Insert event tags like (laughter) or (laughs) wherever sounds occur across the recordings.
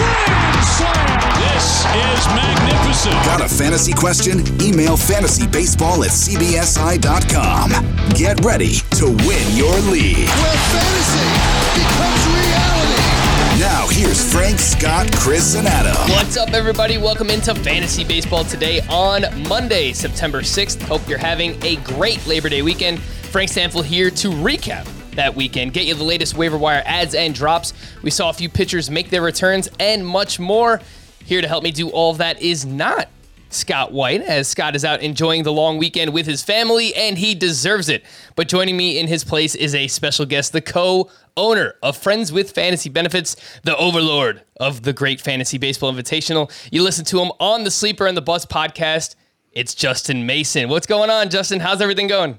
grand slam. This is magnificent. Got a fantasy question? Email fantasybaseball at cbsi.com. Get ready to win your league. where fantasy becomes reality. Now, here's Frank, Scott, Chris, and Adam. What's up, everybody? Welcome into Fantasy Baseball today on Monday, September 6th. Hope you're having a great Labor Day weekend. Frank Stampfl here to recap that weekend, get you the latest waiver wire ads and drops. We saw a few pitchers make their returns and much more. Here to help me do all that is not Scott White, as Scott is out enjoying the long weekend with his family, and he deserves it. But joining me in his place is a special guest, the co owner of Friends with Fantasy Benefits, the overlord of the Great Fantasy Baseball Invitational. You listen to him on the Sleeper and the Bust podcast. It's Justin Mason. What's going on, Justin? How's everything going?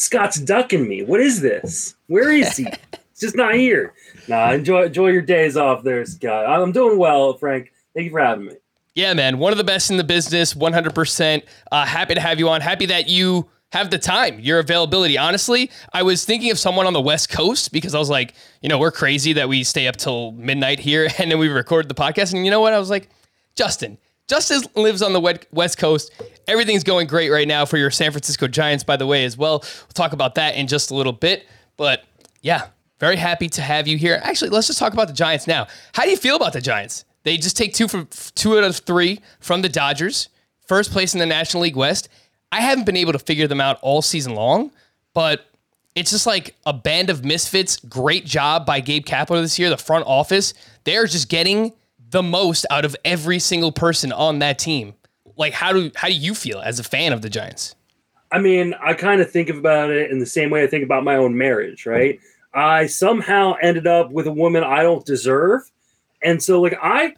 Scott's ducking me. What is this? Where is he? He's (laughs) just not here. Nah, enjoy enjoy your days off there, Scott. I'm doing well, Frank. Thank you for having me. Yeah, man. One of the best in the business, 100%. Uh, happy to have you on. Happy that you have the time, your availability. Honestly, I was thinking of someone on the West Coast because I was like, you know, we're crazy that we stay up till midnight here (laughs) and then we record the podcast. And you know what? I was like, Justin. Justin lives on the West Coast. Everything's going great right now for your San Francisco Giants, by the way, as well. We'll talk about that in just a little bit. But yeah, very happy to have you here. Actually, let's just talk about the Giants now. How do you feel about the Giants? They just take two from two out of three from the Dodgers, first place in the National League West. I haven't been able to figure them out all season long, but it's just like a band of misfits. Great job by Gabe Kapler this year, the front office. They're just getting the most out of every single person on that team. Like, how do how do you feel as a fan of the Giants? I mean, I kind of think about it in the same way I think about my own marriage, right? I somehow ended up with a woman I don't deserve. And so, like, I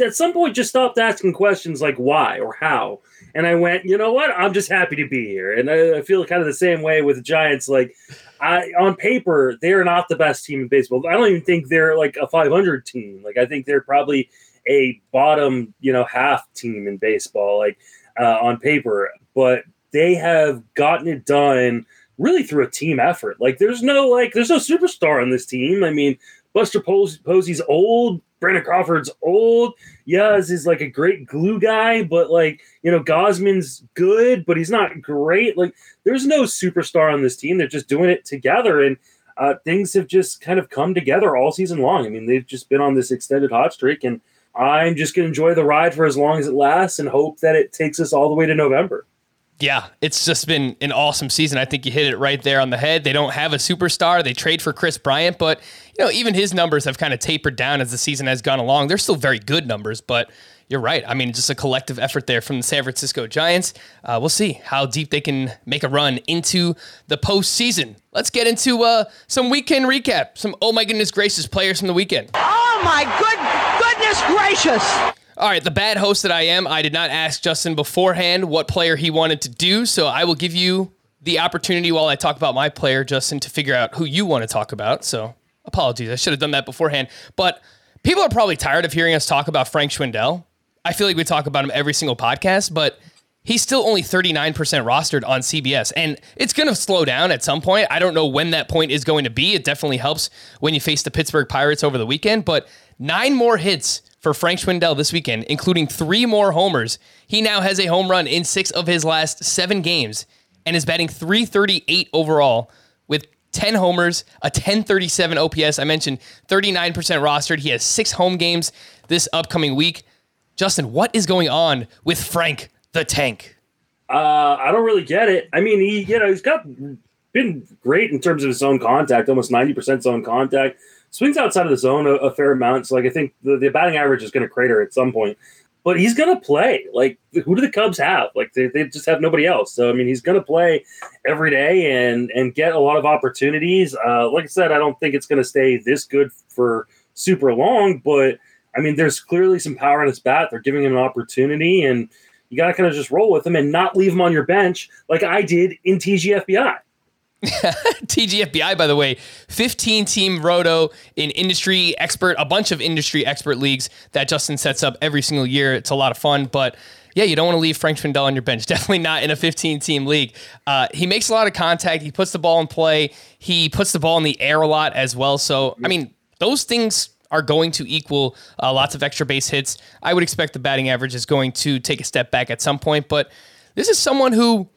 at some point just stopped asking questions like why or how. And I went, you know what? I'm just happy to be here. And I, I feel kind of the same way with the Giants. Like, I on paper, they're not the best team in baseball. I don't even think they're like a 500 team. Like, I think they're probably a bottom, you know, half team in baseball, like uh, on paper. But they have gotten it done really through a team effort. Like, there's no like, there's no superstar on this team. I mean, Buster Pos- Posey's old. Brandon Crawford's old. Yaz is like a great glue guy, but like, you know, Gausman's good, but he's not great. Like, there's no superstar on this team. They're just doing it together. And uh, things have just kind of come together all season long. I mean, they've just been on this extended hot streak, and I'm just going to enjoy the ride for as long as it lasts and hope that it takes us all the way to November. Yeah, it's just been an awesome season. I think you hit it right there on the head. They don't have a superstar. They trade for Kris Bryant, but you know, even his numbers have kind of tapered down as the season has gone along. They're still very good numbers, but you're right. I mean, just a collective effort there from the San Francisco Giants. Uh, we'll see how deep they can make a run into the postseason. Let's get into uh, some weekend recap. Some oh my goodness gracious players from the weekend. Oh my good goodness gracious! All right, the bad host that I am, I did not ask Justin beforehand what player he wanted to do, so I will give you the opportunity while I talk about my player, Justin, to figure out who you want to talk about. So apologies, I should have done that beforehand. But people are probably tired of hearing us talk about Frank Schwindel. I feel like we talk about him every single podcast, but he's still only 39% rostered on CBS. And it's going to slow down at some point. I don't know when that point is going to be. It definitely helps when you face the Pittsburgh Pirates over the weekend, but nine more hits for Frank Schwindel this weekend, including three more homers. He now has a home run in six of his last seven games and is batting 338 overall 10 homers, a 1037 OPS. I mentioned 39% rostered. He has six home games this upcoming week. Justin, what is going on with Frank the Tank? Uh, I don't really get it. I mean, he you know he's got been great in terms of his zone contact, almost ninety percent zone contact. Swings outside of the zone a, a fair amount. So like I think the, the batting average is going to crater at some point. But he's going to play. Like who do the Cubs have? Like they, they just have nobody else. So I mean, he's going to play every day and and get a lot of opportunities. Uh, like I said, I don't think it's going to stay this good for super long, but I mean, there's clearly some power in his bat. They're giving him an opportunity, and you got to kind of just roll with him and not leave him on your bench like I did in TGFBI. (laughs) TGFBI, by the way, 15 team roto in industry expert, a bunch of industry expert leagues that Justin sets up every single year. It's a lot of fun, but yeah, you don't want to leave Frank Schwindel on your bench. (laughs) Definitely not in a 15 team league. Uh, he makes a lot of contact. He puts the ball in play. He puts the ball in the air a lot as well. So, I mean, those things are going to equal uh, lots of extra base hits. I would expect the batting average is going to take a step back at some point, but this is someone who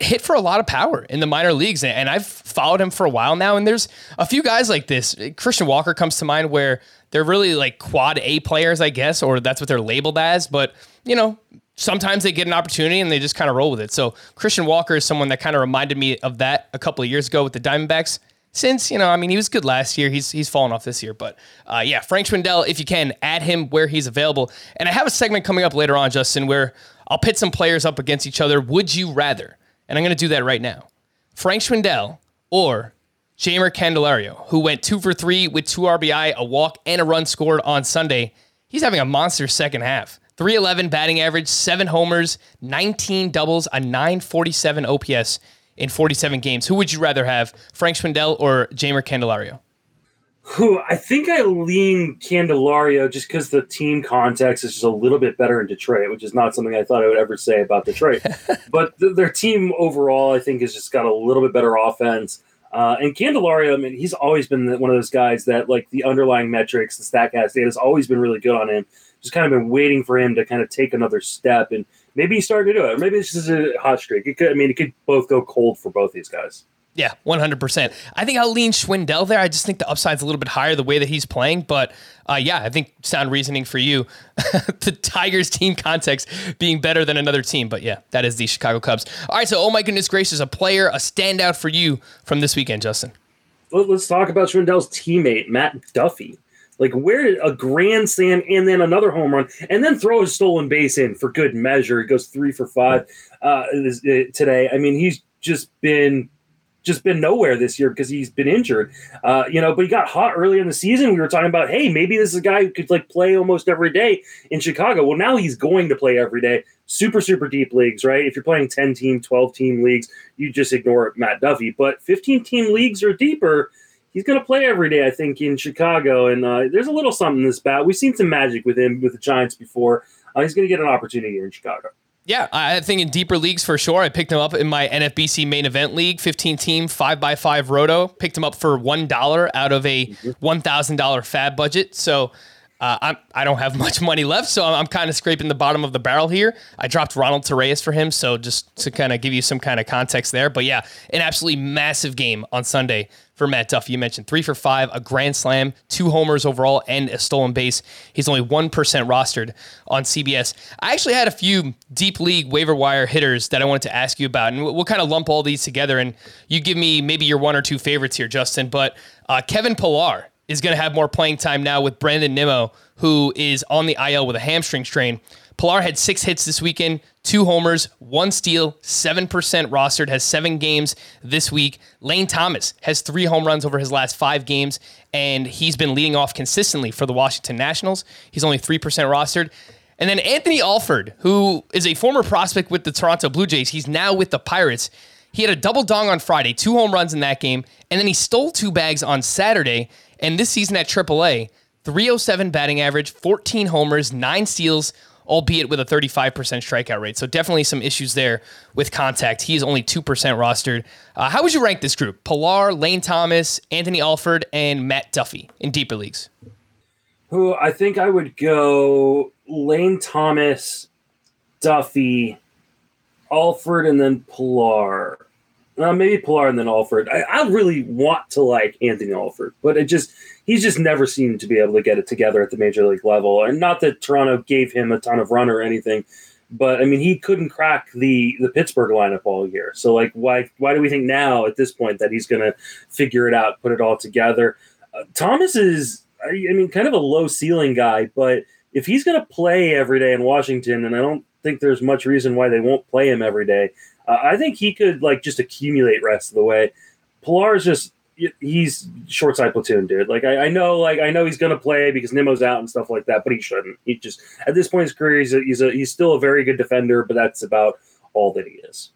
hit for a lot of power in the minor leagues, and I've followed him for a while now. And there's a few guys like this. Christian Walker comes to mind where they're really like quad A players, I guess, or that's what they're labeled as. But you know, sometimes they get an opportunity and they just kind of roll with it. So Christian Walker is someone that kind of reminded me of that a couple of years ago with the Diamondbacks since you know, I mean, he was good last year. He's he's fallen off this year, but uh, yeah, Frank Schwindel, if you can, add him where he's available. And I have a segment coming up later on, Justin, where I'll pit some players up against each other. Would you rather? And I'm going to do that right now. Frank Schwindel or Jeimer Candelario, who went two for three with two RBI, a walk, and a run scored on Sunday. He's having a monster second half. 311 batting average, seven homers, 19 doubles, a 947 OPS in 47 games. Who would you rather have, Frank Schwindel or Jeimer Candelario? Who I think I lean Candelario just because the team context is just a little bit better in Detroit, which is not something I thought I would ever say about Detroit. (laughs) but th- their team overall, I think, has just got a little bit better offense. Uh, and Candelario, I mean, he's always been one of those guys that, like, the underlying metrics, the Statcast data has always been really good on him. Just kind of been waiting for him to kind of take another step, and maybe he's starting to do it. Or maybe it's just a hot streak. It could, I mean, it could both go cold for both these guys. Yeah, 100%. I think I'll lean Schwindel there. I just think the upside's a little bit higher the way that he's playing. But uh, yeah, I think sound reasoning for you. (laughs) the Tigers team context being better than another team. But yeah, that is the Chicago Cubs. All right, so oh my goodness gracious, a player, a standout for you from this weekend, Justin. Let's talk about Schwindel's teammate, Matt Duffy. Like, where did a grand slam and then another home run and then throw a stolen base in for good measure? He goes three for five uh, today. I mean, he's just been just been nowhere this year because he's been injured. Uh, you know, but he got hot early in the season. We were talking about, hey, maybe this is a guy who could like play almost every day in Chicago. Well, now he's going to play every day. Super, super deep leagues, right? If you're playing 10 team, 12 team leagues, you just ignore Matt Duffy. But 15 team leagues or deeper, he's going to play every day, I think, in Chicago. And uh, there's a little something in this bat. We've seen some magic with him with the Giants before. Uh, he's going to get an opportunity here in Chicago. Yeah, I think in deeper leagues for sure. I picked him up in my NFBC main event league, 15 team, 5x5 roto. Picked him up for $1 out of a $1,000 FAAB budget. So uh, I'm, I don't have (laughs) much money left, so I'm, I'm kind of scraping the bottom of the barrel here. I dropped Ronald Torreyes for him, so just to kind of give you some kind of context there. But yeah, an absolutely massive game on Sunday for Matt Duffy. You mentioned three for five, a grand slam, two homers overall, and a stolen base. He's only 1% rostered on CBS. I actually had a few deep league waiver wire hitters that I wanted to ask you about, and we'll, we'll kind of lump all these together, and you give me maybe your one or two favorites here, Justin. But uh, Kevin Pillar is going to have more playing time now with Brandon Nimmo, who is on the IL with a hamstring strain. Pillar had six hits this weekend, two homers, one steal, 7% rostered, has seven games this week. Lane Thomas has three home runs over his last five games, and he's been leading off consistently for the Washington Nationals. He's only 3% rostered. And then Anthony Alford, who is a former prospect with the Toronto Blue Jays, he's now with the Pirates. He had a double dong on Friday, two home runs in that game, and then he stole two bags on Saturday. And this season at AAA, 307 batting average, 14 homers, nine steals, albeit with a 35% strikeout rate. So definitely some issues there with contact. He is only 2% rostered. Uh, how would you rank this group? Pillar, Lane Thomas, Anthony Alford, and Matt Duffy in deeper leagues? Who I think I would go Lane Thomas, Duffy, Alford, and then Pillar. Uh, maybe Pillar and then Alford. I, I really want to like Anthony Alford, but it just he's just never seemed to be able to get it together at the major league level. And not that Toronto gave him a ton of run or anything, but I mean he couldn't crack the the Pittsburgh lineup all year. So like why why do we think now at this point that he's going to figure it out, put it all together? Uh, Thomas is I mean kind of a low ceiling guy, but if he's going to play every day in Washington, and I don't think there's much reason why they won't play him every day. Uh, I think he could like just accumulate rest of the way. Pillar's just he's short side platoon, dude. Like I, I, know, like I know he's gonna play because Nimmo's out and stuff like that, but he shouldn't. He just at this point in his career, he's a, he's a, he's still a very good defender, but that's about all that he is.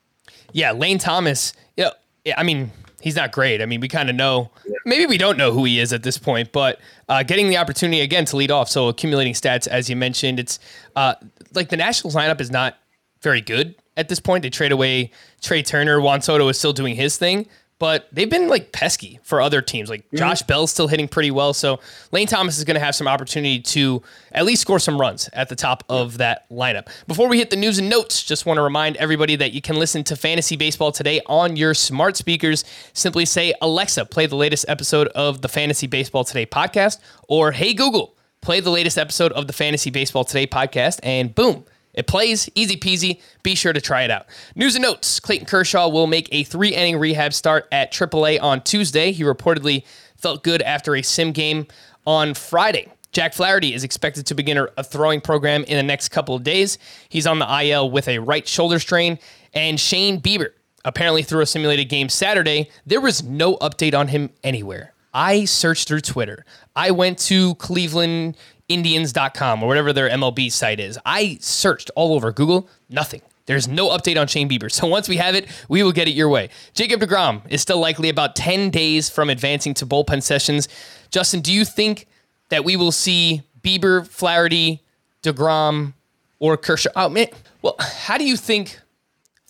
Yeah, Lane Thomas. Yeah, yeah I mean he's not great. I mean we kind of know. Yeah. Maybe we don't know who he is at this point, but uh, getting the opportunity again to lead off, so accumulating stats as you mentioned, it's uh, like the Nationals lineup is not very good at this point. They trade away Trea Turner. Juan Soto is still doing his thing, but they've been like pesky for other teams. Like mm-hmm. Josh Bell's still hitting pretty well. So Lane Thomas is going to have some opportunity to at least score some runs at the top of that lineup. Before we hit the news and notes, just want to remind everybody that you can listen to Fantasy Baseball today on your smart speakers. Simply say, Alexa, play the latest episode of the Fantasy Baseball Today podcast, or Hey Google, play the latest episode of the Fantasy Baseball Today podcast, and boom it plays easy peasy. Be sure to try it out. News and notes Clayton Kershaw will make a three inning rehab start at AAA on Tuesday. He reportedly felt good after a sim game on Friday. Jack Flaherty is expected to begin a throwing program in the next couple of days. He's on the IL with a right shoulder strain. And Shane Bieber apparently threw a simulated game Saturday. There was no update on him anywhere. I searched through Twitter. I went to Cleveland Indians.com or whatever their MLB site is. I searched all over Google, nothing. There's no update on Shane Bieber. (laughs) So once we have it, we will get it your way. Jacob DeGrom is still likely about 10 days from advancing to bullpen sessions. Justin, do you think that we will see Bieber, Flaherty, DeGrom, or Kershaw? Oh, man. Well, how do you think?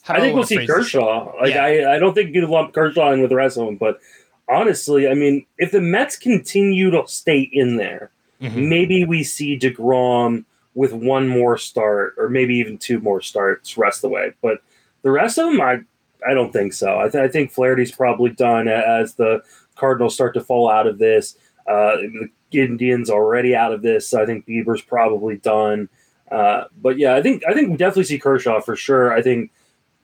I think we'll see Kershaw. Like yeah. I, I don't think you lump Kershaw in with the rest of them, but honestly, I mean, if the Mets continue to stay in there, Mm-hmm. Maybe we see DeGrom with one more start, or maybe even two more starts rest the way. But the rest of them, I I don't think so. I, th- I think Flaherty's probably done as the Cardinals start to fall out of this. Uh, the Indians already out of this. So I think Bieber's probably done. Uh, but yeah, I think I think we definitely see Kershaw for sure. I think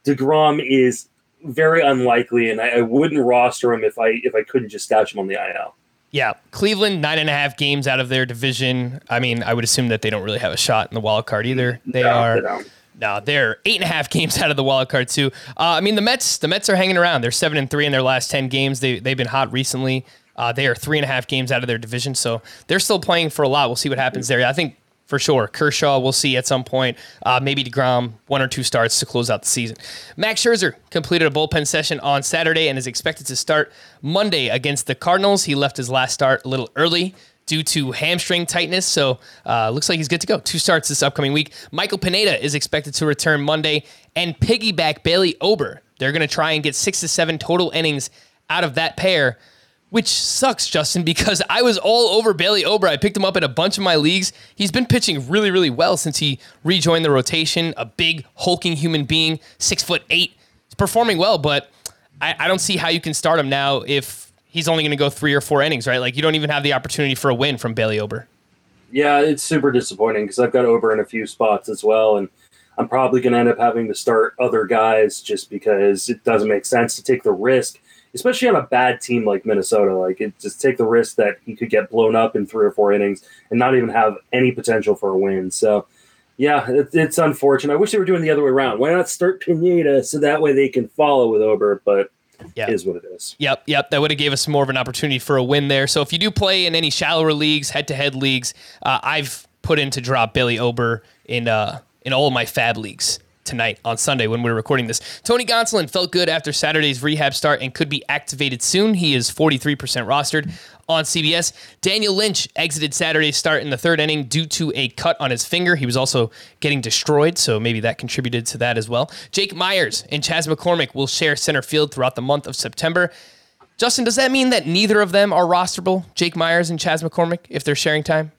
Degrom is very unlikely, and I, I wouldn't roster him if I if I couldn't just stash him on the IL. Yeah, Cleveland nine and a half games out of their division. I mean, I would assume that they don't really have a shot in the wild card either. They no, are. They no, they're eight and a half games (laughs) out of the wild card too. Uh, I mean, the Mets, the Mets are hanging around. They're seven and three in their last ten games. They they've been hot recently. Uh, they are three and a half games out of their division, so they're still playing for a lot. We'll see what happens there. I think for sure. Kershaw, we'll see at some point. Uh, maybe DeGrom, one or two starts to close out the season. Max Scherzer completed a bullpen session on Saturday and is expected to start Monday against the Cardinals. He left his last start a little early due to hamstring tightness. So uh, looks like he's good to go. Two starts this upcoming week. Michael Pineda is expected to return Monday and piggyback Bailey Ober. They're going to try and get six to seven total innings out of that pair which sucks, Justin, because I was all over Bailey Ober. I picked him up in a bunch of my leagues. He's been pitching really, really well since he rejoined the rotation. A big, hulking human being, six foot eight. He's performing well, but I, I don't see how you can start him now if he's only going to go three or four innings, right? Like you don't even have the opportunity for a win from Bailey Ober. Yeah, it's super disappointing because I've got Ober in a few spots as well, and I'm probably going to end up having to start other guys just because it doesn't make sense to take the risk especially on a bad team like Minnesota. Like, it just take the risk that he could get blown up in three or four innings and not even have any potential for a win. So, yeah, it, it's unfortunate. I wish they were doing the other way around. Why not start Pineda so that way they can follow with Ober? But yeah. is what it is. Yep, yep. That would have gave us more of an opportunity for a win there. So if you do play in any shallower leagues, head-to-head leagues, uh, I've put in to drop Billy Ober in uh, in all of my FAAB leagues tonight on Sunday when we are recording this. Tony Gonsolin felt good after Saturday's rehab start and could be activated soon. He is 43% rostered on CBS. Daniel Lynch exited Saturday's start in the third inning due to a cut on his finger. He was also getting destroyed, so maybe that contributed to that as well. Jake Meyers and Chas McCormick will share center field throughout the month of September. Justin, does that mean that neither of them are rosterable, Jake Meyers and Chas McCormick, if they're sharing time?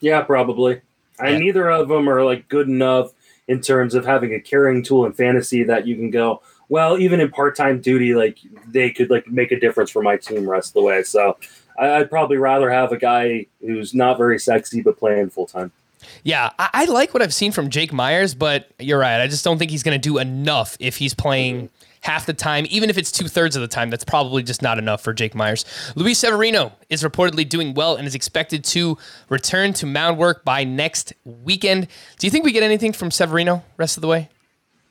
Yeah, probably. Yeah. I, neither of them are like good enough in terms of having a carrying tool in fantasy that you can go, well, even in part time duty, like they could like make a difference for my team rest of the way. So I, I'd probably rather have a guy who's not very sexy but playing full time. Yeah, I, I like what I've seen from Jake Meyers, but you're right. I just don't think he's going to do enough if he's playing mm-hmm. Half the time, even if it's two thirds of the time. That's probably just not enough for Jake Meyers. Luis Severino is reportedly doing well and is expected to return to mound work by next weekend. Do you think we get anything from Severino rest of the way?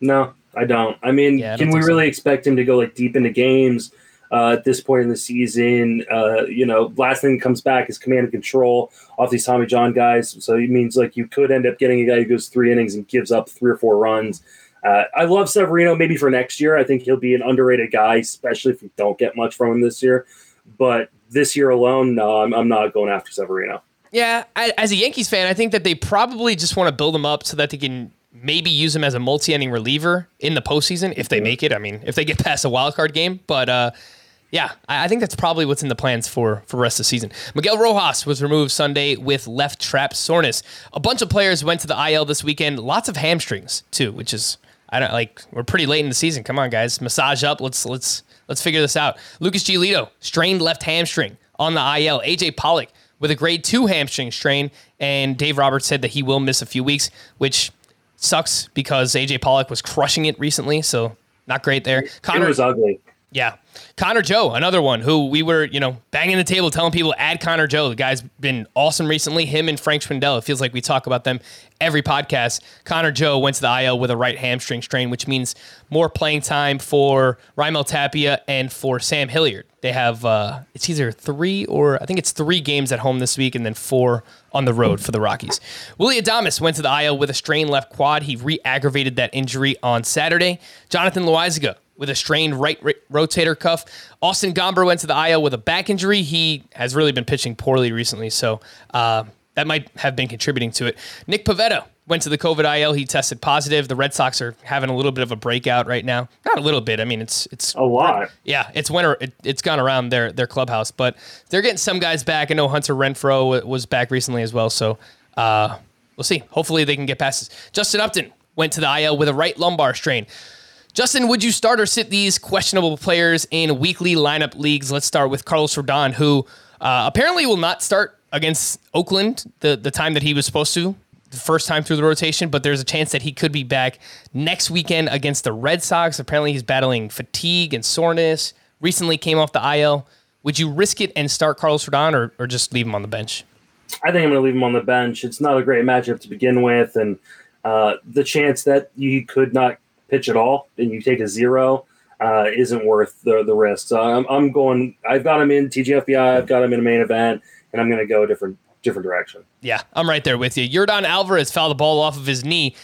No, I don't. I mean, Yeah, I don't can we so. really expect him to go like deep into games uh, at this point in the season? Uh, you know, last thing comes back is command and control off these Tommy John guys. So it means like you could end up getting a guy who goes three innings and gives up three or four runs. Uh, I love Severino maybe for next year. I think he'll be an underrated guy, especially if we don't get much from him this year. But this year alone, no, I'm, I'm not going after Severino. Yeah, I, as a Yankees fan, I think that they probably just want to build him up so that they can maybe use him as a multi-inning reliever in the postseason if they make it. I mean, if they get (laughs) past a wild card game, but uh, yeah, I, I think that's probably what's in the plans for for the rest of the season. Miguel Rojas was removed Sunday with left trap soreness. A bunch of players went to the IL this weekend. Lots of hamstrings too, which is I don't like. We're pretty late in the season. Come on, guys, massage up. Let's let's let's figure this out. Lucas Giolito strained left hamstring on the IL. AJ Pollock with a grade two hamstring strain, and Dave Roberts said that he will miss a few weeks, which sucks because AJ Pollock was crushing it recently. So not great there. It Connor was ugly. yeah. Connor Joe, another one who we were, you know, banging the table telling people add Connor Joe. The guy's been awesome recently. Him and Frank Schwindel. It feels like we talk about them every podcast. Connor Joe went to the IL with a right hamstring strain, which means more playing time for Raimel Tapia and for Sam Hilliard. They have uh, it's either three or I think it's three games at home this week and then four on the road for the Rockies. Willy Adames went to the IL with a strained left quad. He re-aggravated that injury on Saturday. Jonathan Loaisiga with a strained right rotator cuff. Austin Gomber went to the IL with a back injury. He has really been pitching poorly recently, so uh, that might have been contributing to it. Nick Pivetta went to the COVID IL. He tested positive. The Red Sox are having a little bit of a breakout right now. Not a little bit. I mean, it's it's A lot. yeah, it's winter. It, it's gone around their their clubhouse, but they're getting some guys back. I know Hunter Renfroe was back recently as well, so uh, we'll see. Hopefully, they can get past this. Justin Upton went to the IL with a right lumbar strain. Justin, would you start or sit these questionable players in weekly lineup leagues? Let's start with Carlos Rodon, who uh, apparently will not start against Oakland the, the time that he was supposed to, the first time through the rotation, but there's a chance that he could be back next weekend against the Red Sox. Apparently, he's battling fatigue and soreness. Recently came off the IL. Would you risk it and start Carlos Rodon or, or just leave him on the bench? I think I'm going to leave him on the bench. It's not a great matchup to begin with, and uh, the chance that he could not pitch at all and you take a zero uh, isn't worth the the risk. So I'm, I'm going. I've got him in TGFBI. I've got him in a main event, and I'm going to go a different different direction. Yeah, I'm right there with you. Yordan Alvarez fouled the ball off of his knee.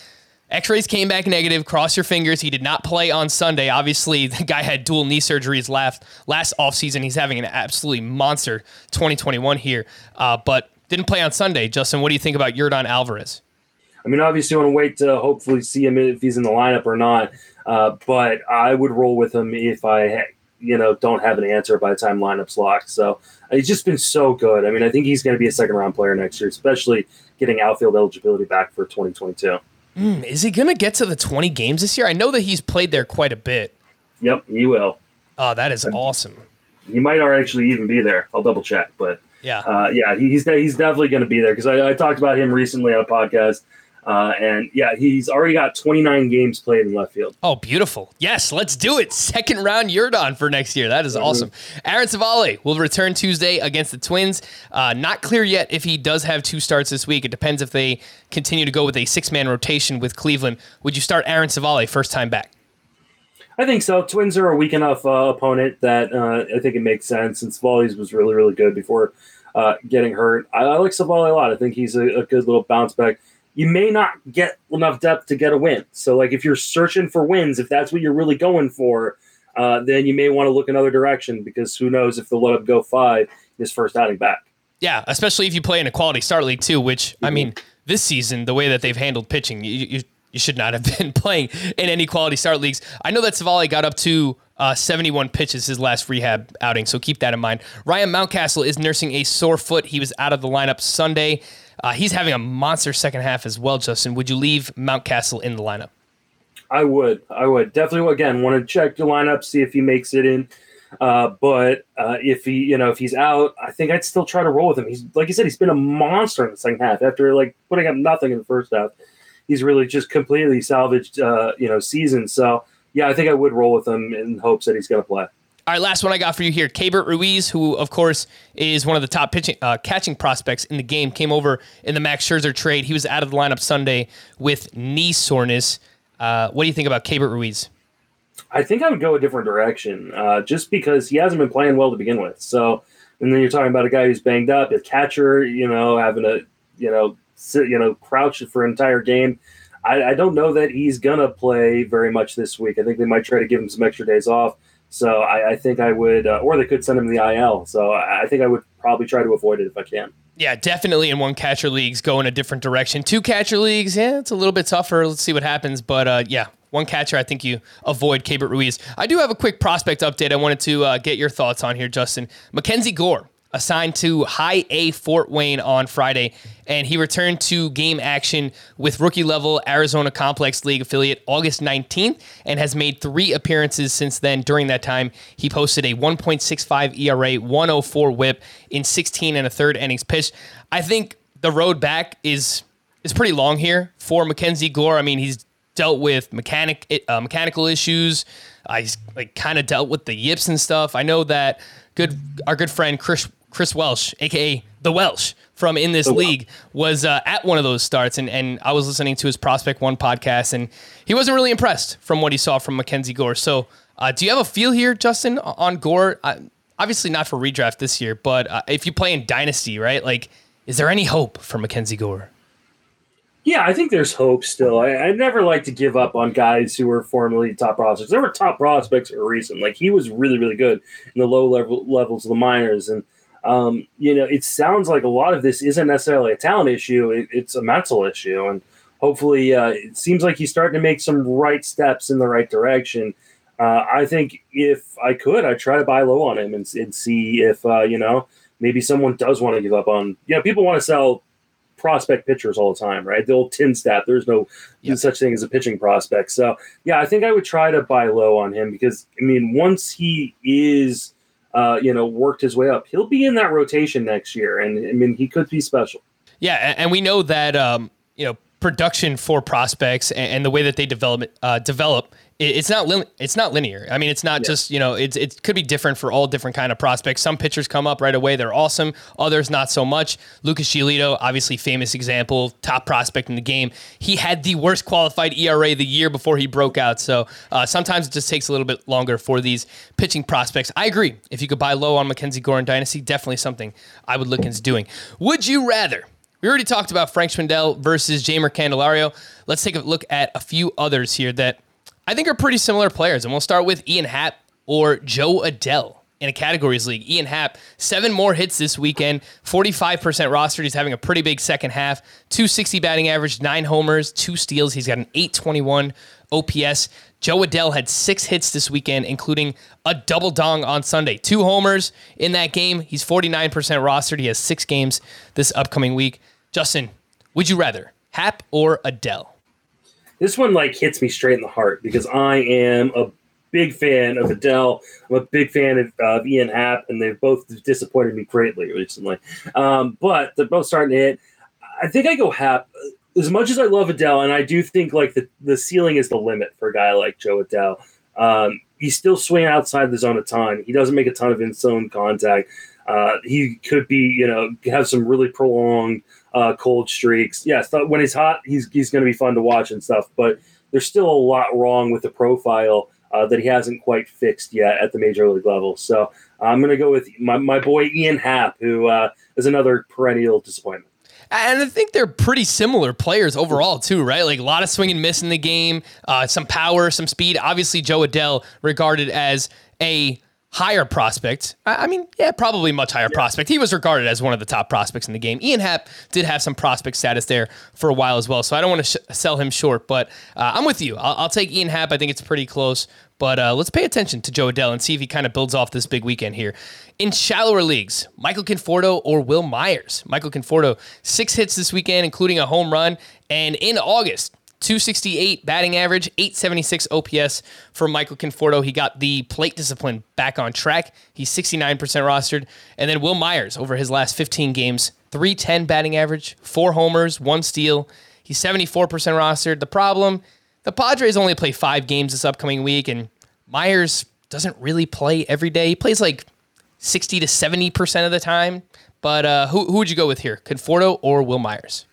X-rays came back negative. Cross your fingers. He did not play on Sunday. Obviously, the guy had dual knee surgeries last last offseason. He's having an absolutely monster 2021 here, uh, but didn't play on Sunday. Justin, what do you think about Yordan Alvarez? I mean, obviously, you want to wait to hopefully see him if he's in the lineup or not. Uh, but I would roll with him if I, you know, don't have an answer by the time lineup's locked. So he's just been so good. I mean, I think he's going to be a second round player next year, especially getting outfield eligibility back for 2022. Is he going to get to the 20 games this year? I know that he's played there quite a bit. Yep, he will. Oh, that is awesome. He might not actually even be there. I'll double check, but Yeah. uh, yeah, he's he's definitely going to be there because I, I talked about him recently on a podcast, uh, and yeah, he's already got 29 games played in left field. Oh, beautiful. Yes, let's do it. Second round Yordan for next year. That is awesome. Aaron Civale will return Tuesday against the Twins. Uh, not clear yet if he does have two starts this week. It depends if they continue to go with a six man rotation with Cleveland. Would you start Aaron Civale first time back? I think so. Twins are a weak enough uh, opponent that uh, I think it makes sense. Since Civale's was really, really good before uh, getting hurt. I, I like Civale a lot. I think he's a, a good little bounce back. You may not get enough depth to get a win. So, like, if you're searching for wins, if that's what you're really going for, uh, then you may want to look another direction because who knows if they'll let him go five his first outing back. Yeah, especially if you play in a quality start league too, which I mean, this season the way that they've handled pitching, you, you, you should not have (laughs) been playing in any quality start leagues. I know that Civale got up to uh, 71 pitches his last rehab outing, so keep that in mind. Ryan Mountcastle is nursing a sore foot. He was out of the lineup Sunday. Uh, he's having a monster second half as well, Justin. Would you leave Mountcastle in the lineup? I would. I would definitely. Again, want to check the lineup, see if he makes it in. Uh, but uh, if he, you know, if he's out, I think I'd still try to roll with him. He's like you said, he's been a monster in the second half. After like putting up nothing in the first half, he's really just completely salvaged, uh, you know, season. So yeah, I think I would roll with him in hopes that he's going to play. All right, last one I got for you here. Keibert Ruiz, who of course is one of the top pitching uh, catching prospects in the game, came over in the Max Scherzer trade. He was out of the lineup Sunday with knee soreness. Uh, what do you think about Keibert Ruiz? I think I would go a different direction, uh, just because he hasn't been playing well to begin with. So, and then you're talking about a guy who's banged up, a catcher, you know, having a, you know, sit, you know, crouch for an entire game. I, I don't know that he's gonna play very much this week. I think they might try to give him some extra days off. So I, I think I would, uh, or they could send him the IL. So I, I think I would probably try to avoid it if I can. Yeah, definitely in one catcher leagues go in a different direction. Two catcher leagues, yeah, it's a little bit tougher. Let's see what happens. But uh, yeah, one catcher, I think you avoid Keibert Ruiz. I do have a quick prospect update I wanted to uh, get your thoughts on here, Justin. Mackenzie Gore assigned to High A Fort Wayne on Friday, and he returned to game action with rookie level Arizona Complex League affiliate August 19th and has made three appearances since then. During that time, he posted a 1.65 ERA, 104 whip in 16 and a third innings pitched. I think the road back is is pretty long here for Mackenzie Gore. I mean, he's dealt with mechanic uh, mechanical issues. Uh, he's like kind of dealt with the yips and stuff. I know that good our good friend Chris Chris Welsh, aka the Welsh from in this league, was uh, at one of those starts, and and I was listening to his Prospect One podcast, and he wasn't really impressed from what he saw from Mackenzie Gore. So, uh, do you have a feel here, Justin, on Gore? Uh, obviously not for redraft this year, but uh, if you play in Dynasty, right? Like, is there any hope for Mackenzie Gore? Yeah, I think there's hope still. I, I never like to give up on guys who were formerly top prospects. They were top prospects for a reason. Like he was really, really good in the low level levels of the minors, and um, you know, it sounds like a lot of this isn't necessarily a talent issue; it, it's a mental issue, and hopefully, uh, it seems like he's starting to make some right steps in the right direction. Uh, I think if I could, I'd try to buy low on him and, and see if uh, you know maybe someone does want to give up on. You know, people want to sell prospect pitchers all the time, right? The old tin stat. There's no Yep. such thing as a pitching prospect. So yeah, I think I would try to buy low on him because I mean, once he is, uh, you know, worked his way up, he'll be in that rotation next year, and I mean, he could be special. Yeah, and we know that um, you know production for prospects and, the way that they develop uh, develop. It's not lin- it's not linear. I mean, it's not just you know it's it could be different for all different kind of prospects. Some pitchers come up right away, they're awesome. Others not so much. Lucas Giolito, obviously famous example, top prospect in the game. He had the worst qualified ERA the year before he broke out. So uh, sometimes it just takes a little bit longer for these pitching prospects. I agree. If you could buy low on Mackenzie Gore in Dynasty, definitely something I would look into doing. Would you rather? We already talked about Frank Schwindel versus Jeimer Candelario. Let's take a look at a few others here that I think are pretty similar players. And we'll start with Ian Happ or Joe Adell in a categories league. Ian Happ, seven more hits this weekend, 45% rostered. He's having a pretty big second half, 260 batting average, nine homers, two steals. He's got an 821 OPS. Joe Adell had six hits this weekend, including a double dong on Sunday. Two homers in that game. He's 49% rostered. He has six games this upcoming week. Justin, would you rather Happ or Adell? This one like hits me straight in the heart because I am a big fan of Adell. I'm a big fan of, of Ian Happ, and they've both disappointed me greatly recently. Um, but they're both starting to hit. I think I go Happ. As much as I love Adell, and I do think like the, the ceiling is the limit for a guy like Joe Adell. Um, he's still swinging outside the zone a ton. He doesn't make a ton of in zone contact. Uh, he could be, you know, have some really prolonged uh, cold streaks. Yes, when he's hot, he's he's going to be fun to watch and stuff. But there's still a lot wrong with the profile uh, that he hasn't quite fixed yet at the major league level. So I'm going to go with my, my boy Ian Happ, who uh, is another perennial disappointment. And I think they're pretty similar players overall, too, right? Like a lot of swing and miss in the game, uh, some power, some speed. Obviously, Joe Adell regarded as a higher prospect. I, mean, yeah, probably much higher prospect. He was regarded as one of the top prospects in the game. Ian Happ did have some prospect status there for a while as well, so I don't want to sh- sell him short. But uh, I'm with you. I'll, I'll, take Ian Happ. I think it's pretty close. But uh, let's pay attention to Joe Adell and see if he kind of builds off this big weekend here. In shallower leagues, Michael Conforto or Wil Myers. Michael Conforto, six hits this weekend, including a home run. And in August, 268 batting average, 876 OPS for Michael Conforto. He got the plate discipline back on track. He's 69% rostered. And then Wil Myers over his last 15 games, 310 batting average, four homers, one steal. He's 74% rostered. The problem, the Padres only play five games this upcoming week, and Myers doesn't really play every day. He plays like 60 to 70% of the time. But uh, who, who would you go with here, Conforto or Wil Myers?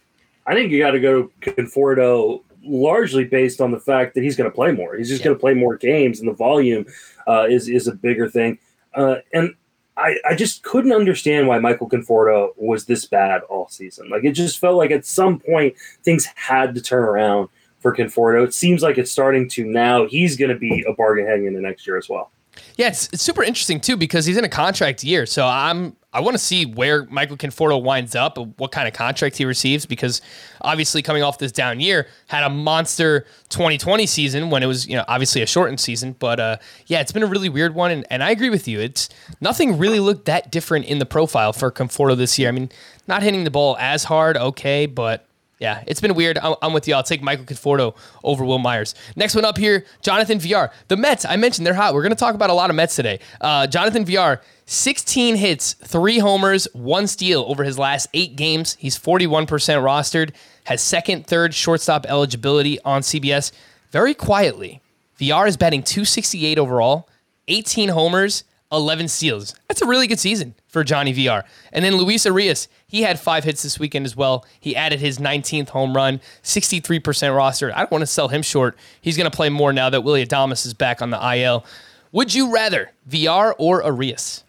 I think you got to go Conforto largely based on the fact that he's going to play more. He's just yeah. going to play more games, and the volume uh, is is a bigger thing. Uh, and I, I just couldn't understand why Michael Conforto was this bad all season. Like it just felt like at some point things had to turn around for Conforto. It seems like it's starting to now. He's going to be a bargain heading into next year as well. Yeah, it's, it's super interesting too because he's in a contract year. So I'm I want to see where Michael Conforto winds up, and what kind of contract he receives, because obviously coming off this down year, had a monster 2020 season when it was, you know, obviously a shortened season. But uh, yeah, it's been a really weird one, and, and I agree with you. It's nothing really looked that different in the profile for Conforto this year. I mean, not hitting the ball as hard, okay, but yeah, it's been weird. I'm, I'm, with you. I'll take Michael Conforto over Wil Myers. Next one up here, Jonathan Villar. The Mets, I mentioned they're hot. We're going to talk about a lot of Mets today. Uh, Jonathan Villar, 16 hits, three homers, one steal over his last eight games. He's 41% rostered, has second, third shortstop eligibility on CBS. Very quietly, Villar is batting 268 overall, 18 homers, 11 steals. That's a really good season for Johnny Villar. And then Luis Urias, he had five hits this weekend as well. He added his 19th home run, 63% roster. I don't want to sell him short. He's going to play more now that Willy Adames is back on the IL. Would you rather Villar or Urias?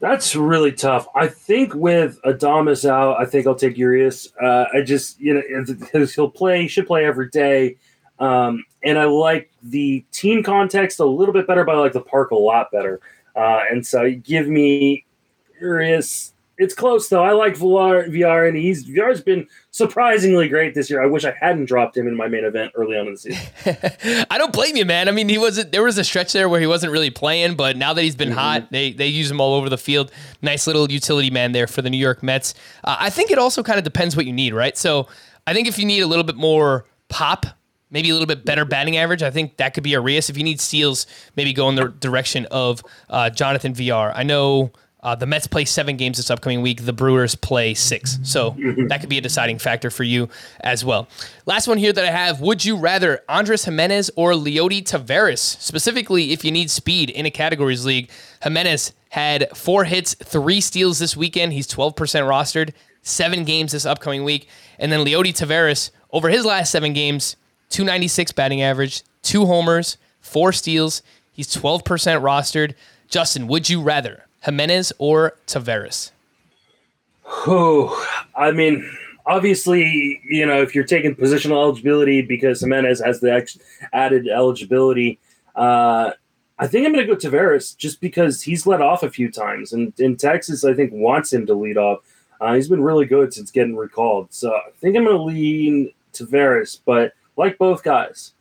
That's really tough. I think with Adames out, I think I'll take Urias. Uh, I just, you know, he'll play, should play every day. Um, and I like the team context a little bit better, but I like the park a lot better. Uh, and so give me Urias. It's close though. I like Villar, VR, and he's Villar's been surprisingly great this year. I wish I hadn't dropped him in my main event early on in the season. (laughs) I don't blame you, man. I mean, he wasn't. There was a stretch there where he wasn't really playing, but now that he's been mm-hmm. hot, they they use him all over the field. Nice little utility man there for the New York Mets. Uh, I think it also kind of depends what you need, right? So I think if you need a little bit more pop maybe a little bit better batting average. I think that could be Urias. If you need steals, maybe go in the direction of uh, Jonathan Villar. I know uh, the Mets play seven games this upcoming week. The Brewers play six. So that could be a deciding factor for you as well. Last one here that I have Would you rather Andres Gimenez or Leody Taveras? Specifically, if you need speed in a categories league, Gimenez had four hits, three steals this weekend. He's 12% rostered, seven games this upcoming week. And then Leody Taveras, over his last seven games, 296 batting average, two homers, four steals. He's 12% rostered. Justin, would you rather Gimenez or Taveras? Oh, I mean, obviously, you know, if you're taking positional eligibility because Gimenez has the ex- added eligibility, uh, I think I'm going to go Taveras just because he's let off a few times, and in Texas, I think wants him to lead off. Uh, he's been really good since getting recalled, so I think I'm going to lean Taveras, but like both guys.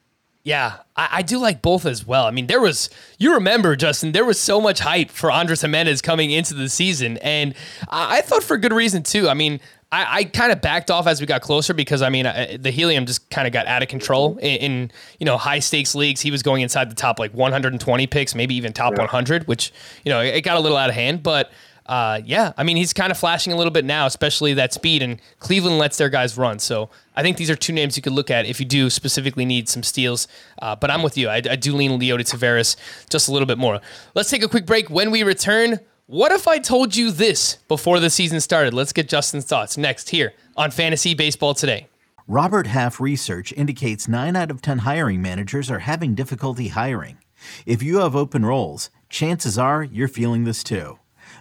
Yeah, I, I, do like both as well. I mean, there was, you remember, Justin, there was so much hype for Andres Gimenez coming into the season. And I, I thought for good reason, too. I mean, I, I kind of backed off as we got closer because, I mean, I, the helium just kind of got out of control in, in, you know, high stakes leagues. He was going inside the top like 120 picks, maybe even top yeah. 100, which, you know, it got a little out of hand. But, uh, yeah, I mean, he's kind of flashing a little bit now, especially that speed, and Cleveland lets their guys run. So I think these are two names you could look at if you do specifically need some steals. Uh, but I'm with you. I, I do lean Leody Taveras just a little bit more. Let's take a quick break. When we return, what if I told you this before the season started? Let's get Justin's thoughts next here on Fantasy Baseball Today. Robert Half research indicates 9 out of 10 hiring managers are having difficulty hiring. If you have open roles, chances are you're feeling this too.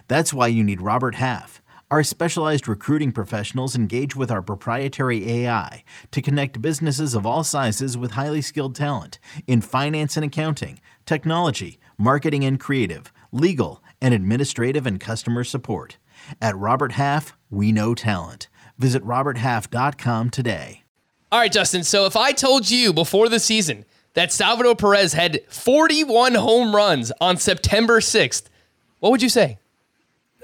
That's why you need Robert Half. Our specialized recruiting professionals engage with our proprietary AI to connect businesses of all sizes with highly skilled talent in finance and accounting, technology, marketing and creative, legal, and administrative and customer support. At Robert Half, we know talent. Visit RobertHalf.com today. All right, Justin. So if I told you before the season that Salvador Perez had 41 home runs on September 6th, what would you say?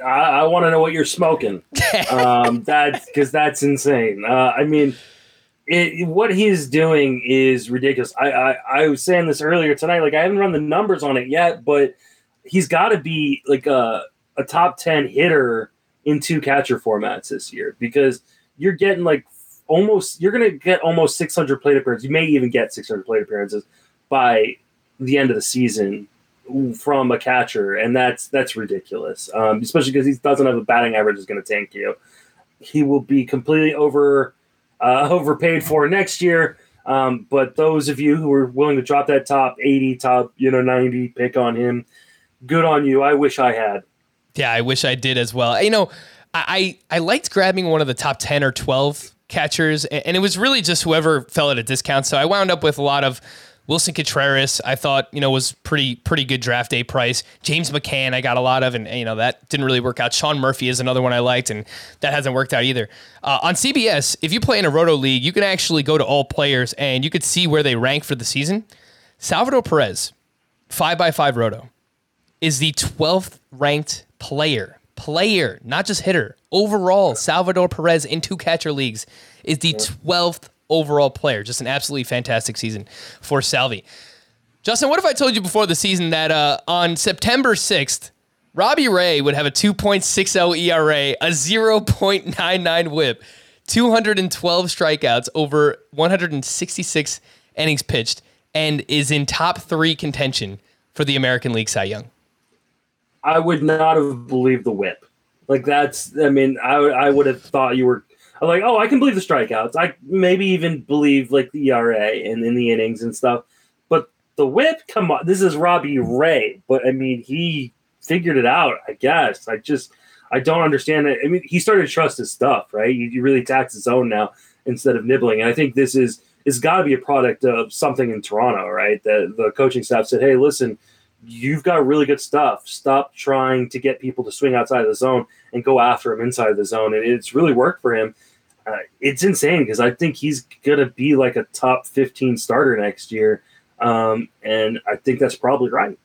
I, I want to know what you're smoking. (laughs) um, that because that's insane. Uh, I mean, it, what he's doing is ridiculous. I, I I was saying this earlier tonight. Like I haven't run the numbers on it yet, but he's got to be like a a top ten hitter in two catcher formats this year because you're getting like almost you're going to get almost 600 plate appearances. You may even get 600 plate appearances by the end of the season from a catcher, and that's that's ridiculous. Um, especially because he doesn't have a batting average that's going to tank you. He will be completely over uh, (laughs) overpaid for next year. Um, but those of you who are willing to drop that top 80, top you know 90 pick on him, good on you. I wish I had. Yeah, I wish I did as well. You know, I I liked grabbing one of the top 10 or 12 catchers, and it was really just whoever fell at a discount. So I wound up with a lot of Willson Contreras, I thought, you know, was pretty pretty good draft day price. James McCann, I got a lot of, and you know that didn't really work out. Sean Murphy is another one I liked, and that hasn't worked out either. Uh, on CBS, if you play in a Roto league, you can actually go to all players and you could see where they rank for the season. Salvador Perez, five by five Roto, is the twelfth ranked player, player, not just hitter. Overall, Salvador Perez in two catcher leagues is the twelfth overall player. Just an absolutely fantastic season for Salvi. Justin, what if I told you before the season that uh, on September 6th, Robbie Ray would have a 2.60 ERA, a 0.99 whip, 212 strikeouts over 166 innings pitched, and is in top three contention for the American League Cy Young? I would not have believed the whip. Like that's, I mean, I, I would have thought you were I'm like, oh, I can believe the strikeouts. I maybe even believe like the ERA and in the innings and stuff. But the whip, come on, this is Robbie Ray. But I mean, he figured it out. I guess. I just I don't understand it. I mean, he started to trust his stuff, right? You, you really tax his own now instead of nibbling. And I think this is it's got to be a product of something in Toronto, right? The the coaching staff said, hey, listen you've got really good stuff. Stop trying to get people to swing outside of the zone and go after him inside of the zone. And it's really worked for him uh, it's insane because I think he's gonna be like a top 15 starter next year, um, and I think that's probably right.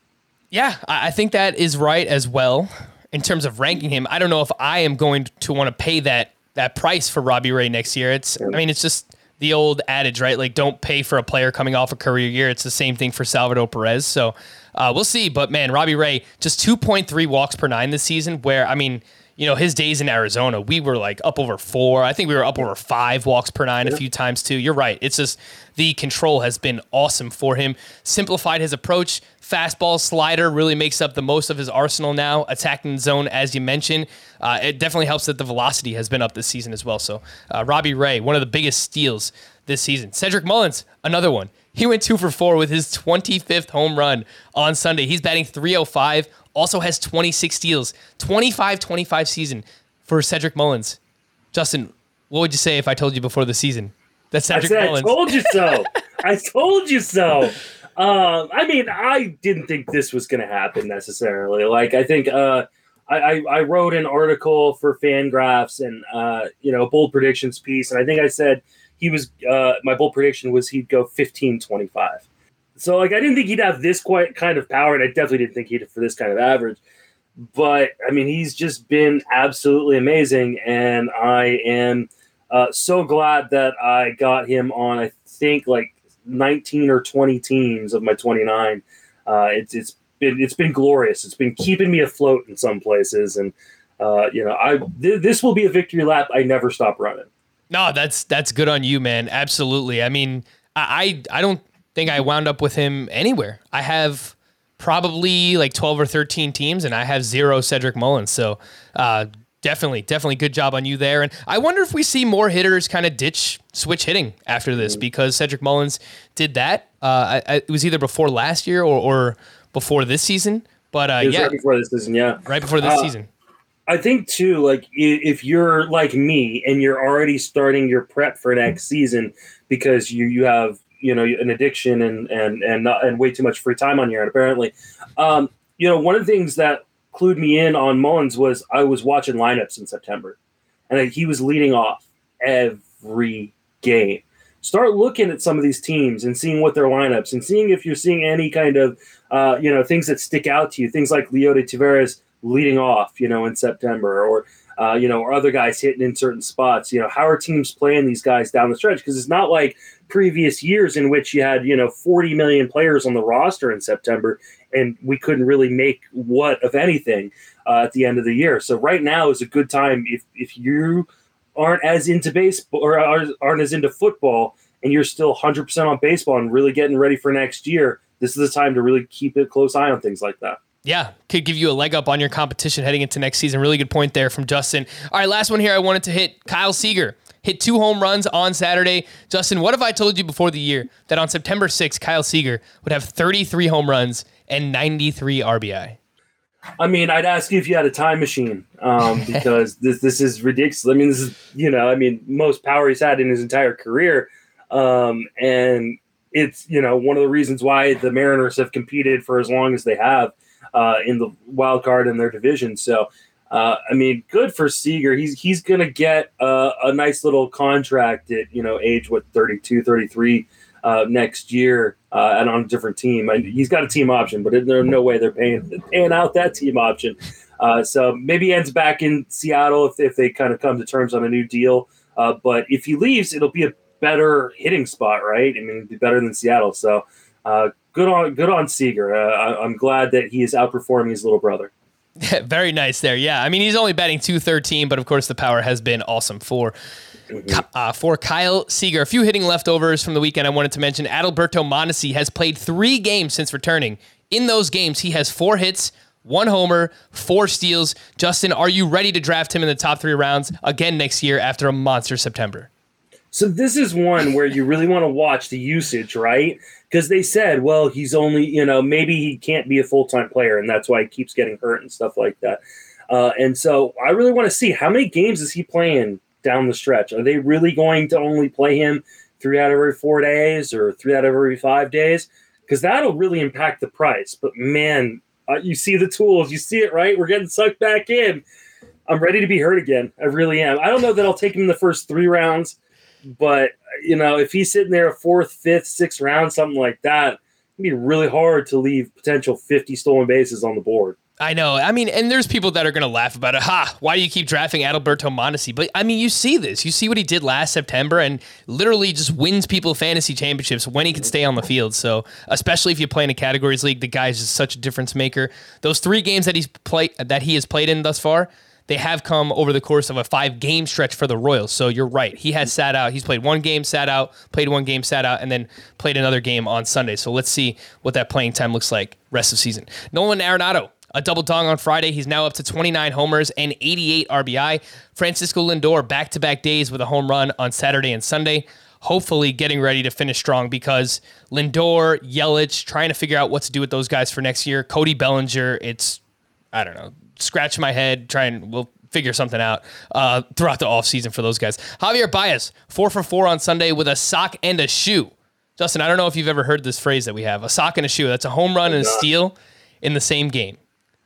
Yeah, I think that is right as well in terms of ranking him. I don't know if I am going to want to pay that that price for Robbie Ray next year. It's I mean it's just the old adage, right? Like don't pay for a player coming off a career year. It's the same thing for Salvador Perez. So uh, we'll see. But man, Robbie Ray just 2.3 walks per nine this season. Where I mean you know, his days in Arizona, we were like up over four. I think we were up over five walks per nine a few times too. You're right. It's just the control has been awesome for him. Simplified his approach. Fastball slider really makes up the most of his arsenal now. Attacking zone, as you mentioned, uh, it definitely helps that the velocity has been up this season as well. So, uh, Robbie Ray, one of the biggest steals this season. Cedric Mullins, another one. He went two for four with his 25th home run on Sunday. He's batting 305 also has 26 steals, 25 25 season for Cedric Mullins. Justin, what would you say if I told you before the season that Cedric I said, Mullins? I told you so. (laughs) I told you so. Um, I mean, I didn't think this was going to happen necessarily. Like, I think uh, I, I, I, wrote an article for Fangraphs and uh, you know bold predictions piece, and I think I said he was uh, my bold prediction was he'd go 15 25. So like I didn't think he'd have this quite kind of power, and I definitely didn't think he'd for this kind of average. But I mean, he's just been absolutely amazing, and I am uh, so glad that I got him on. I think like 19 or 20 teams of my 29. Uh, it's it's been it's been glorious. It's been keeping me afloat in some places, and uh, you know, I th- this will be a victory lap. I never stop running. No, that's that's good on you, man. Absolutely. I mean, I I don't think I wound up with him anywhere. I have probably like 12 or 13 teams and I have zero Cedric Mullins. So, uh, definitely, definitely good job on you there. And I wonder if we see more hitters kind of ditch switch hitting after this mm-hmm. because Cedric Mullins did that. Uh, I, I, it was either before last year or, or before this season. But uh, yeah, right before this season, yeah, right before this uh, season. I think too, like if you're like me and you're already starting your prep for next season because you you have you know an addiction and and and not, and way too much free time on your end apparently. Um, you know, one of the things that clued me in on Mullins was I was watching lineups in September, and he was leading off every game. Start looking at some of these teams and seeing what their lineups and seeing if you're seeing any kind of uh, you know things that stick out to you. Things like Leody Taveras leading off, you know, in September, or uh, you know, or other guys hitting in certain spots. You know, how are teams playing these guys down the stretch? Because it's not like previous years in which you had you know 40 million players on the roster in September, and we couldn't really make what of anything uh, at the end of the year. So right now is a good time if if you aren't as into baseball or aren't as into football and you're still 100% on baseball and really getting ready for next year, this is the time to really keep a close eye on things like that. Yeah, could give you a leg up on your competition heading into next season. Really good point there from Justin. All right, last one here. I wanted to hit Kyle Seager. Hit two home runs on Saturday. Justin, what if I told you before the year that on September 6th, Kyle Seager would have 33 home runs and 93 RBI? I mean, I'd ask you if you had a time machine um, (laughs) because this this is ridiculous. I mean, this is you know, I mean, most power he's had in his entire career, um, and it's you know one of the reasons why the Mariners have competed for as long as they have uh, in the wild card in their division. So, uh, I mean, good for Seager. He's he's gonna get uh, a nice little contract at you know age what 32, 33 uh, next year uh, and on a different team. He's got a team option, but there's no way they're paying paying out that team option. Uh, so maybe he ends back in Seattle if, if they kind of come to terms on a new deal. Uh, but if he leaves, it'll be a better hitting spot, right? I mean, it'd be better than Seattle. So uh, good on good on Seager. Uh, I, I'm glad that he is outperforming his little brother. (laughs) Very nice there. Yeah. I mean, he's only batting 213, but of course, the power has been awesome for Mm-hmm. Uh, for Kyle Seager. A few hitting leftovers from the weekend I wanted to mention. Adalberto Mondesi has played three games since returning. In those games, he has four hits, one homer, four steals. Justin, are you ready to draft him in the top three rounds again next year after a monster September? So this is one where you really want to watch the usage, right? Because they said, well, he's only, you know, maybe he can't be a full time player, and that's why he keeps getting hurt and stuff like that. Uh, and so I really want to see how many games is he playing down the stretch? Are they really going to only play him three out of every four days or three out of every five days? Because that'll really impact the price. But man, uh, you see the tools, you see it, right? We're getting sucked back in. I'm ready to be hurt again. I really am. I don't know that I'll take him in the first three rounds, but you know, if he's sitting there fourth, fifth, sixth round, something like that, it'd be really hard to leave potential 50 stolen bases on the board. I know. I mean, and there's people that are going to laugh about it. Ha! Why do you keep drafting Adalberto Mondesi? But I mean, you see this. You see what he did last September, and literally just wins people fantasy championships when he can stay on the field. So, especially if you play in a categories league, the guy's just such a difference maker. Those three games that he's played that he has played in thus far, they have come over the course of a five game stretch for the Royals. So you're right. He has sat out. He's played one game, sat out, played one game, sat out, and then played another game on Sunday. So let's see what that playing time looks like rest of season. Nolan Arenado a double dong on Friday. He's now up to 29 homers and 88 RBI. Francisco Lindor back to back days with a home run on Saturday and Sunday. Hopefully, getting ready to finish strong because Lindor, Yelich, trying to figure out what to do with those guys for next year. Cody Bellinger, it's, I don't know, scratch my head, try and we'll figure something out uh, throughout the offseason for those guys. Javier Baez, four for four on Sunday with a sock and a shoe. Justin, I don't know if you've ever heard this phrase that we have a sock and a shoe. That's a home run and a steal in the same game.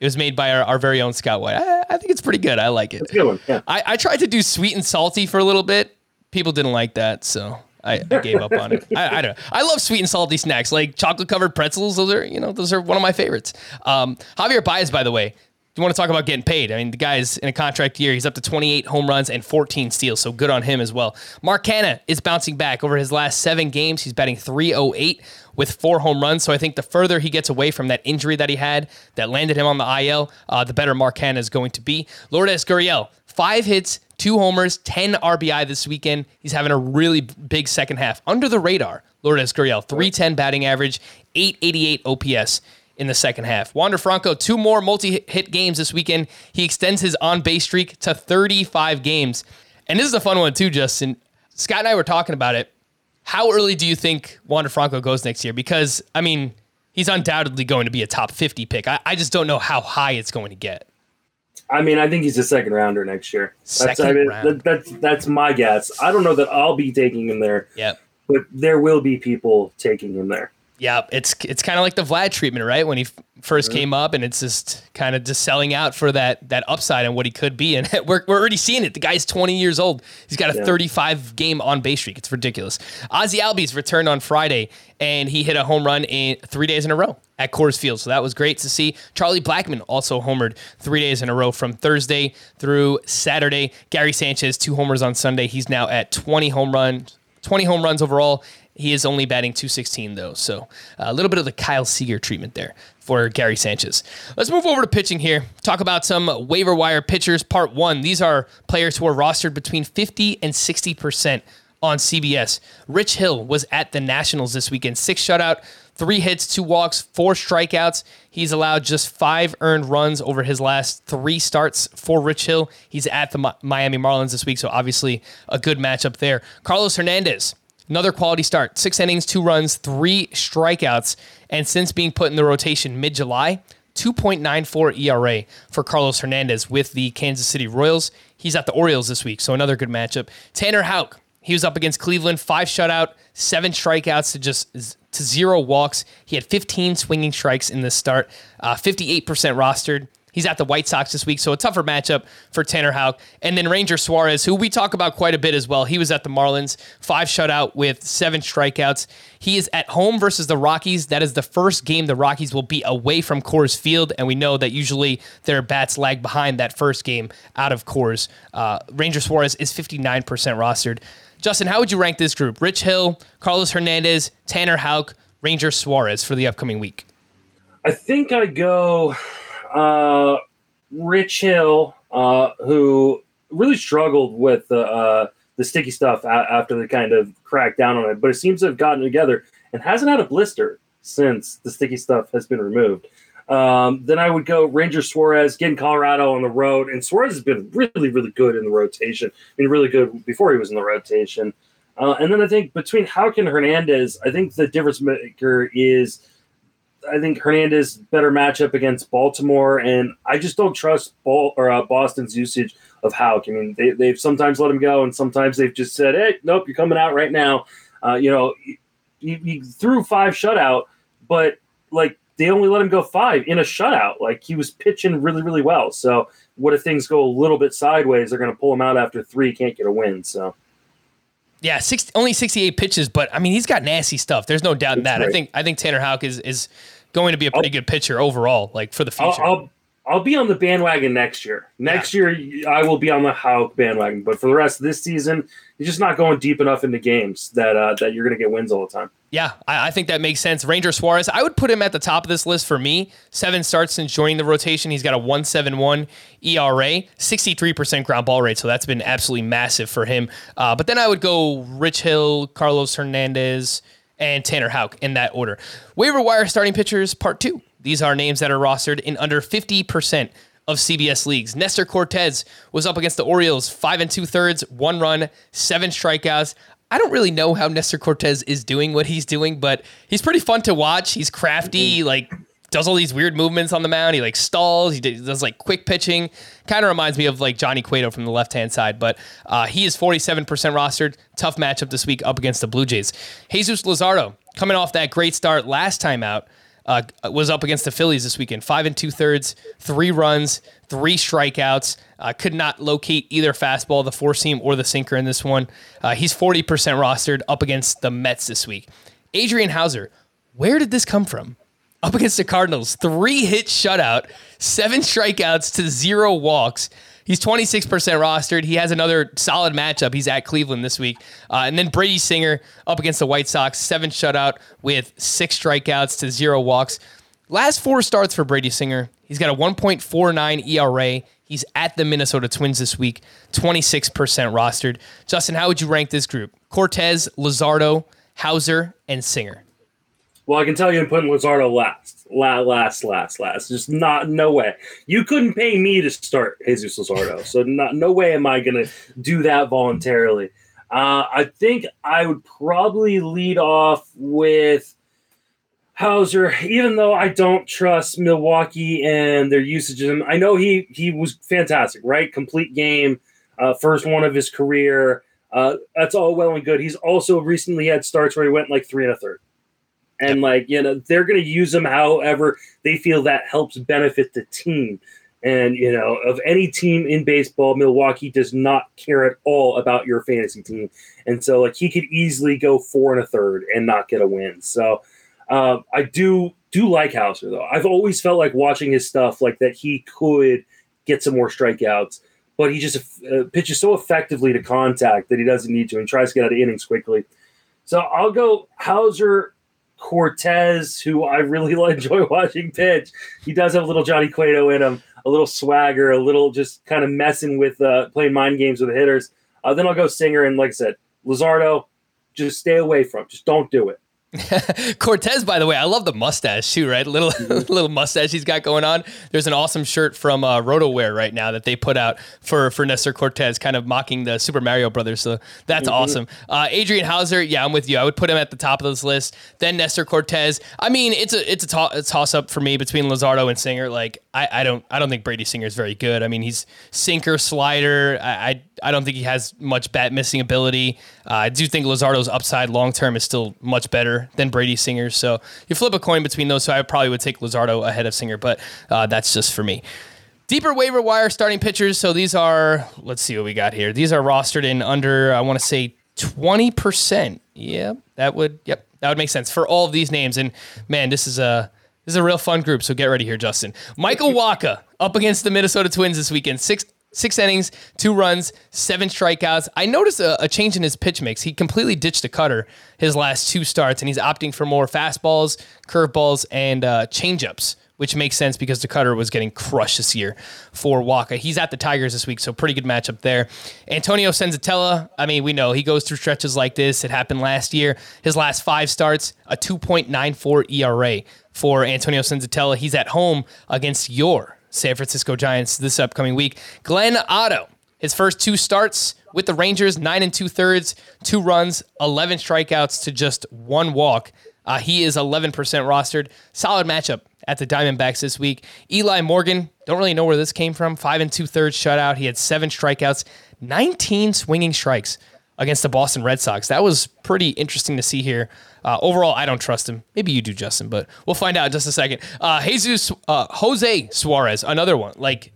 It was made by our, our very own Scott White. I, I think it's pretty good. I like it. Good one. Yeah. I, I tried to do sweet and salty for a little bit. People didn't like that, so I, I (laughs) gave up on it. I, I, don't. I love sweet and salty snacks like chocolate covered pretzels. Those are you know those are one of my favorites. Um, Javier Baez, by the way, you want to talk about getting paid? I mean, the guy's in a contract year. He's up to 28 home runs and 14 steals, so good on him as well. Mark Canha is bouncing back over his last seven games. He's batting 308 with four home runs. So I think the further he gets away from that injury that he had that landed him on the IL, uh, the better Mark Canha is going to be. Lourdes Gurriel, five hits, two homers, 10 RBI this weekend. He's having a really big second half under the radar. Lourdes Gurriel, 310 batting average, 888 OPS in the second half. Wander Franco, two more multi hit games this weekend. He extends his on base streak to 35 games. And this is a fun one, too, Justin. Scott and I were talking about it. How early do you think Wander Franco goes next year? Because, I mean, he's undoubtedly going to be a top 50 pick. I, I just don't know how high it's going to get. I mean, I think he's a second rounder next year. Second that's, I mean, round. that, that's that's my guess. I don't know that I'll be taking him there. Yep. but there will be people taking him there. Yeah, it's it's kind of like the Vlad treatment, right? When he f- 1st came up, and it's just kind of just selling out for that that upside and what he could be. And (laughs) we're, we're already seeing it. The guy's 20 years old. He's got a Yeah. 35 game on base streak. It's ridiculous. Ozzy Albies returned on Friday, and he hit a home run in three days in a row at Coors Field. So that was great to see. Charlie Blackmon also homered three days in a row from Thursday through Saturday. Gary Sanchez two homers on Sunday. He's now at 20 home runs. 20 home runs overall. He is only batting 216 though, so uh, a little bit of the Kyle Seager treatment there for Gary Sanchez. Let's move over to pitching here. Talk about some waiver wire pitchers. Part one. These are players who are rostered between 50 and 60 percent on CBS. Rich Hill was at the Nationals this weekend. Six shutout, three hits, two walks, four strikeouts. He's allowed just five earned runs over his last three starts for Rich Hill. He's at the Miami Marlins this week, so obviously a good matchup there. Carlos Hernandez. Another quality start. Six innings, two runs, three strikeouts. And since being put in the rotation mid July, 2.94 ERA for Carlos Hernandez with the Kansas City Royals. He's at the Orioles this week, so another good matchup. Tanner Houck, he was up against Cleveland, five shutout, seven strikeouts to just to zero walks. He had 15 swinging strikes in this start, uh, 58% rostered. He's at the White Sox this week, so a tougher matchup for Tanner Houck. And then Ranger Suarez, who we talk about quite a bit as well. He was at the Marlins, five shutout with seven strikeouts. He is at home versus the Rockies. That is the first game the Rockies will be away from Coors Field, and we know that usually their bats lag behind that first game out of Coors. Uh, Ranger Suarez is 59% rostered. Justin, how would you rank this group? Rich Hill, Carlos Hernandez, Tanner Houck, Ranger Suarez for the upcoming week. I think I go uh, Rich Hill, uh, who really struggled with the uh, the sticky stuff after they kind of cracked down on it, but it seems to have gotten together and hasn't had a blister since the sticky stuff has been removed. Um, then I would go Ranger Suarez, getting Colorado on the road, and Suarez has been really, really good in the rotation. I mean, really good before he was in the rotation. Uh, and then I think between Houck and Hernandez, I think the difference maker is I think Hernandez better matchup against Baltimore, and I just don't trust Ball, or uh, Boston's usage of Houck. I mean, they, they've sometimes let him go, and sometimes they've just said, "Hey, nope, you're coming out right now." Uh, you know, he, he threw five shutout, but like they only let him go five in a shutout. Like he was pitching really, really well. So what if things go a little bit sideways? They're going to pull him out after three, can't get a win. So Yeah, six, only 68 pitches, but I mean he's got nasty stuff. There's no doubt in that. I think I think Tanner Houck is is going to be a pretty good pitcher overall, like for the I'll, future. I'll I'll be on the bandwagon next year. Next year, I will be on the Houck bandwagon. But for the rest of this season, you're just not going deep enough into games that uh, that you're going to get wins all the time. yeah, I, I think that makes sense. Ranger Suarez, I would put him at the top of this list for me. Seven starts since joining the rotation. He's got a 171 ERA, 63% ground ball rate. So that's been absolutely massive for him. Uh, but then I would go Rich Hill, Carlos Hernandez, and Tanner Houck in that order. Waiver wire starting pitchers, part two. These are names that are rostered in under 50% of CBS leagues. Nestor Cortes was up against the Orioles, five and two thirds, one run, seven strikeouts. I don't really know how Nestor Cortes is doing what he's doing, but he's pretty fun to watch. He's crafty, mm-hmm. like does all these weird movements on the mound. He like stalls. He does like quick pitching. Kind of reminds me of like Johnny Cueto from the left hand side, but uh, he is 47% rostered. Tough matchup this week up against the Blue Jays. Jesus Luzardo coming off that great start last time out uh, was up against the Phillies this weekend. Five and two thirds, three runs, three strikeouts. Uh, could not locate either fastball, the four seam, or the sinker in this one. Uh, he's 40% rostered up against the Mets this week. Adrian Houser, where did this come from? Up against the Cardinals, three hit shutout, seven strikeouts to zero walks. He's 26% rostered. He has another solid matchup. He's at Cleveland this week. Uh, and then Brady Singer up against the White Sox, seven shutout with six strikeouts to zero walks. Last four starts for Brady Singer. He's got a 1.49 ERA. He's at the Minnesota Twins this week, 26% rostered. Justin, how would you rank this group? Cortes, Luzardo, Houser, and Singer. Well, I can tell you, I'm putting Luzardo last, la- last, last, last. Just not, no way. You couldn't pay me to start Jesus Luzardo, so not, no way am I going to do that voluntarily. Uh, I think I would probably lead off with Houser, even though I don't trust Milwaukee and their usage of him. I know he he was fantastic, right? Complete game, uh, first one of his career. Uh, that's all well and good. He's also recently had starts where he went like three and a third. And like, you know, they're going to use them however they feel that helps benefit the team. And, you know, of any team in baseball, Milwaukee does not care at all about your fantasy team. And so, like, he could easily go four and a third and not get a win. So, uh, I do do like Houser though. I've always felt like watching his stuff, like that he could get some more strikeouts, but he just uh, pitches so effectively to contact that he doesn't need to and tries to get out of innings quickly. So I'll go Houser Cortes, who I really (laughs) enjoy watching pitch. He does have a little Johnny Cueto in him a little swagger, a little just kind of messing with uh, playing mind games with the hitters. Uh, then I'll go Singer, and like I said, Luzardo, just stay away from. Just don't do it. (laughs) Cortes, by the way, I love the mustache too, right? Little mm-hmm. (laughs) little mustache he's got going on. There's an awesome shirt from uh, RotoWear right now that they put out for for Nestor Cortes, kind of mocking the Super Mario Brothers. So that's mm-hmm. awesome. Uh, Adrian Houser, yeah, I'm with you. I would put him at the top of this list. Then Nestor Cortes. I mean, it's a it's a, to- a toss up for me between Luzardo and Singer. Like I, I don't I don't think Brady Singer is very good. I mean, he's sinker slider. I, I I don't think he has much bat missing ability. Uh, I do think Luzardo's upside long term is still much better than Brady Singer. So you flip a coin between those. So I probably would take Luzardo ahead of Singer, but uh, that's just for me. Deeper waiver wire starting pitchers. So these are, let's see what we got here. These are rostered in under, I want to say 20%. Yeah, that would, yep, that would make sense for all of these names. And man, this is a, this is a real fun group. So get ready here, Justin. Michael Wacha up against the Minnesota Twins this weekend. Six six innings, two runs, seven strikeouts. I noticed a, a, change in his pitch mix. He completely ditched the cutter his last two starts, and he's opting for more fastballs, curveballs, and uh, changeups, which makes sense because the cutter was getting crushed this year for Wacha. He's at the Tigers this week, so pretty good matchup there. Antonio Senzatela, I mean, we know he goes through stretches like this. It happened last year. His last five starts, a 2.94 ERA for Antonio Senzatela. He's at home against your San Francisco Giants this upcoming week. Glenn Otto, his first two starts with the Rangers, nine and two thirds, two runs, 11 strikeouts to just one walk. Uh, he is 11% rostered. Solid matchup at the Diamondbacks this week. Eli Morgan, don't really know where this came from. Five and two thirds shutout. He had seven strikeouts, 19 swinging strikes against the Boston Red Sox. That was pretty interesting to see here. Uh, overall, I don't trust him. Maybe you do, Justin, but we'll find out in just a second. Uh, Jesus, uh, Jose Suarez, another one. Like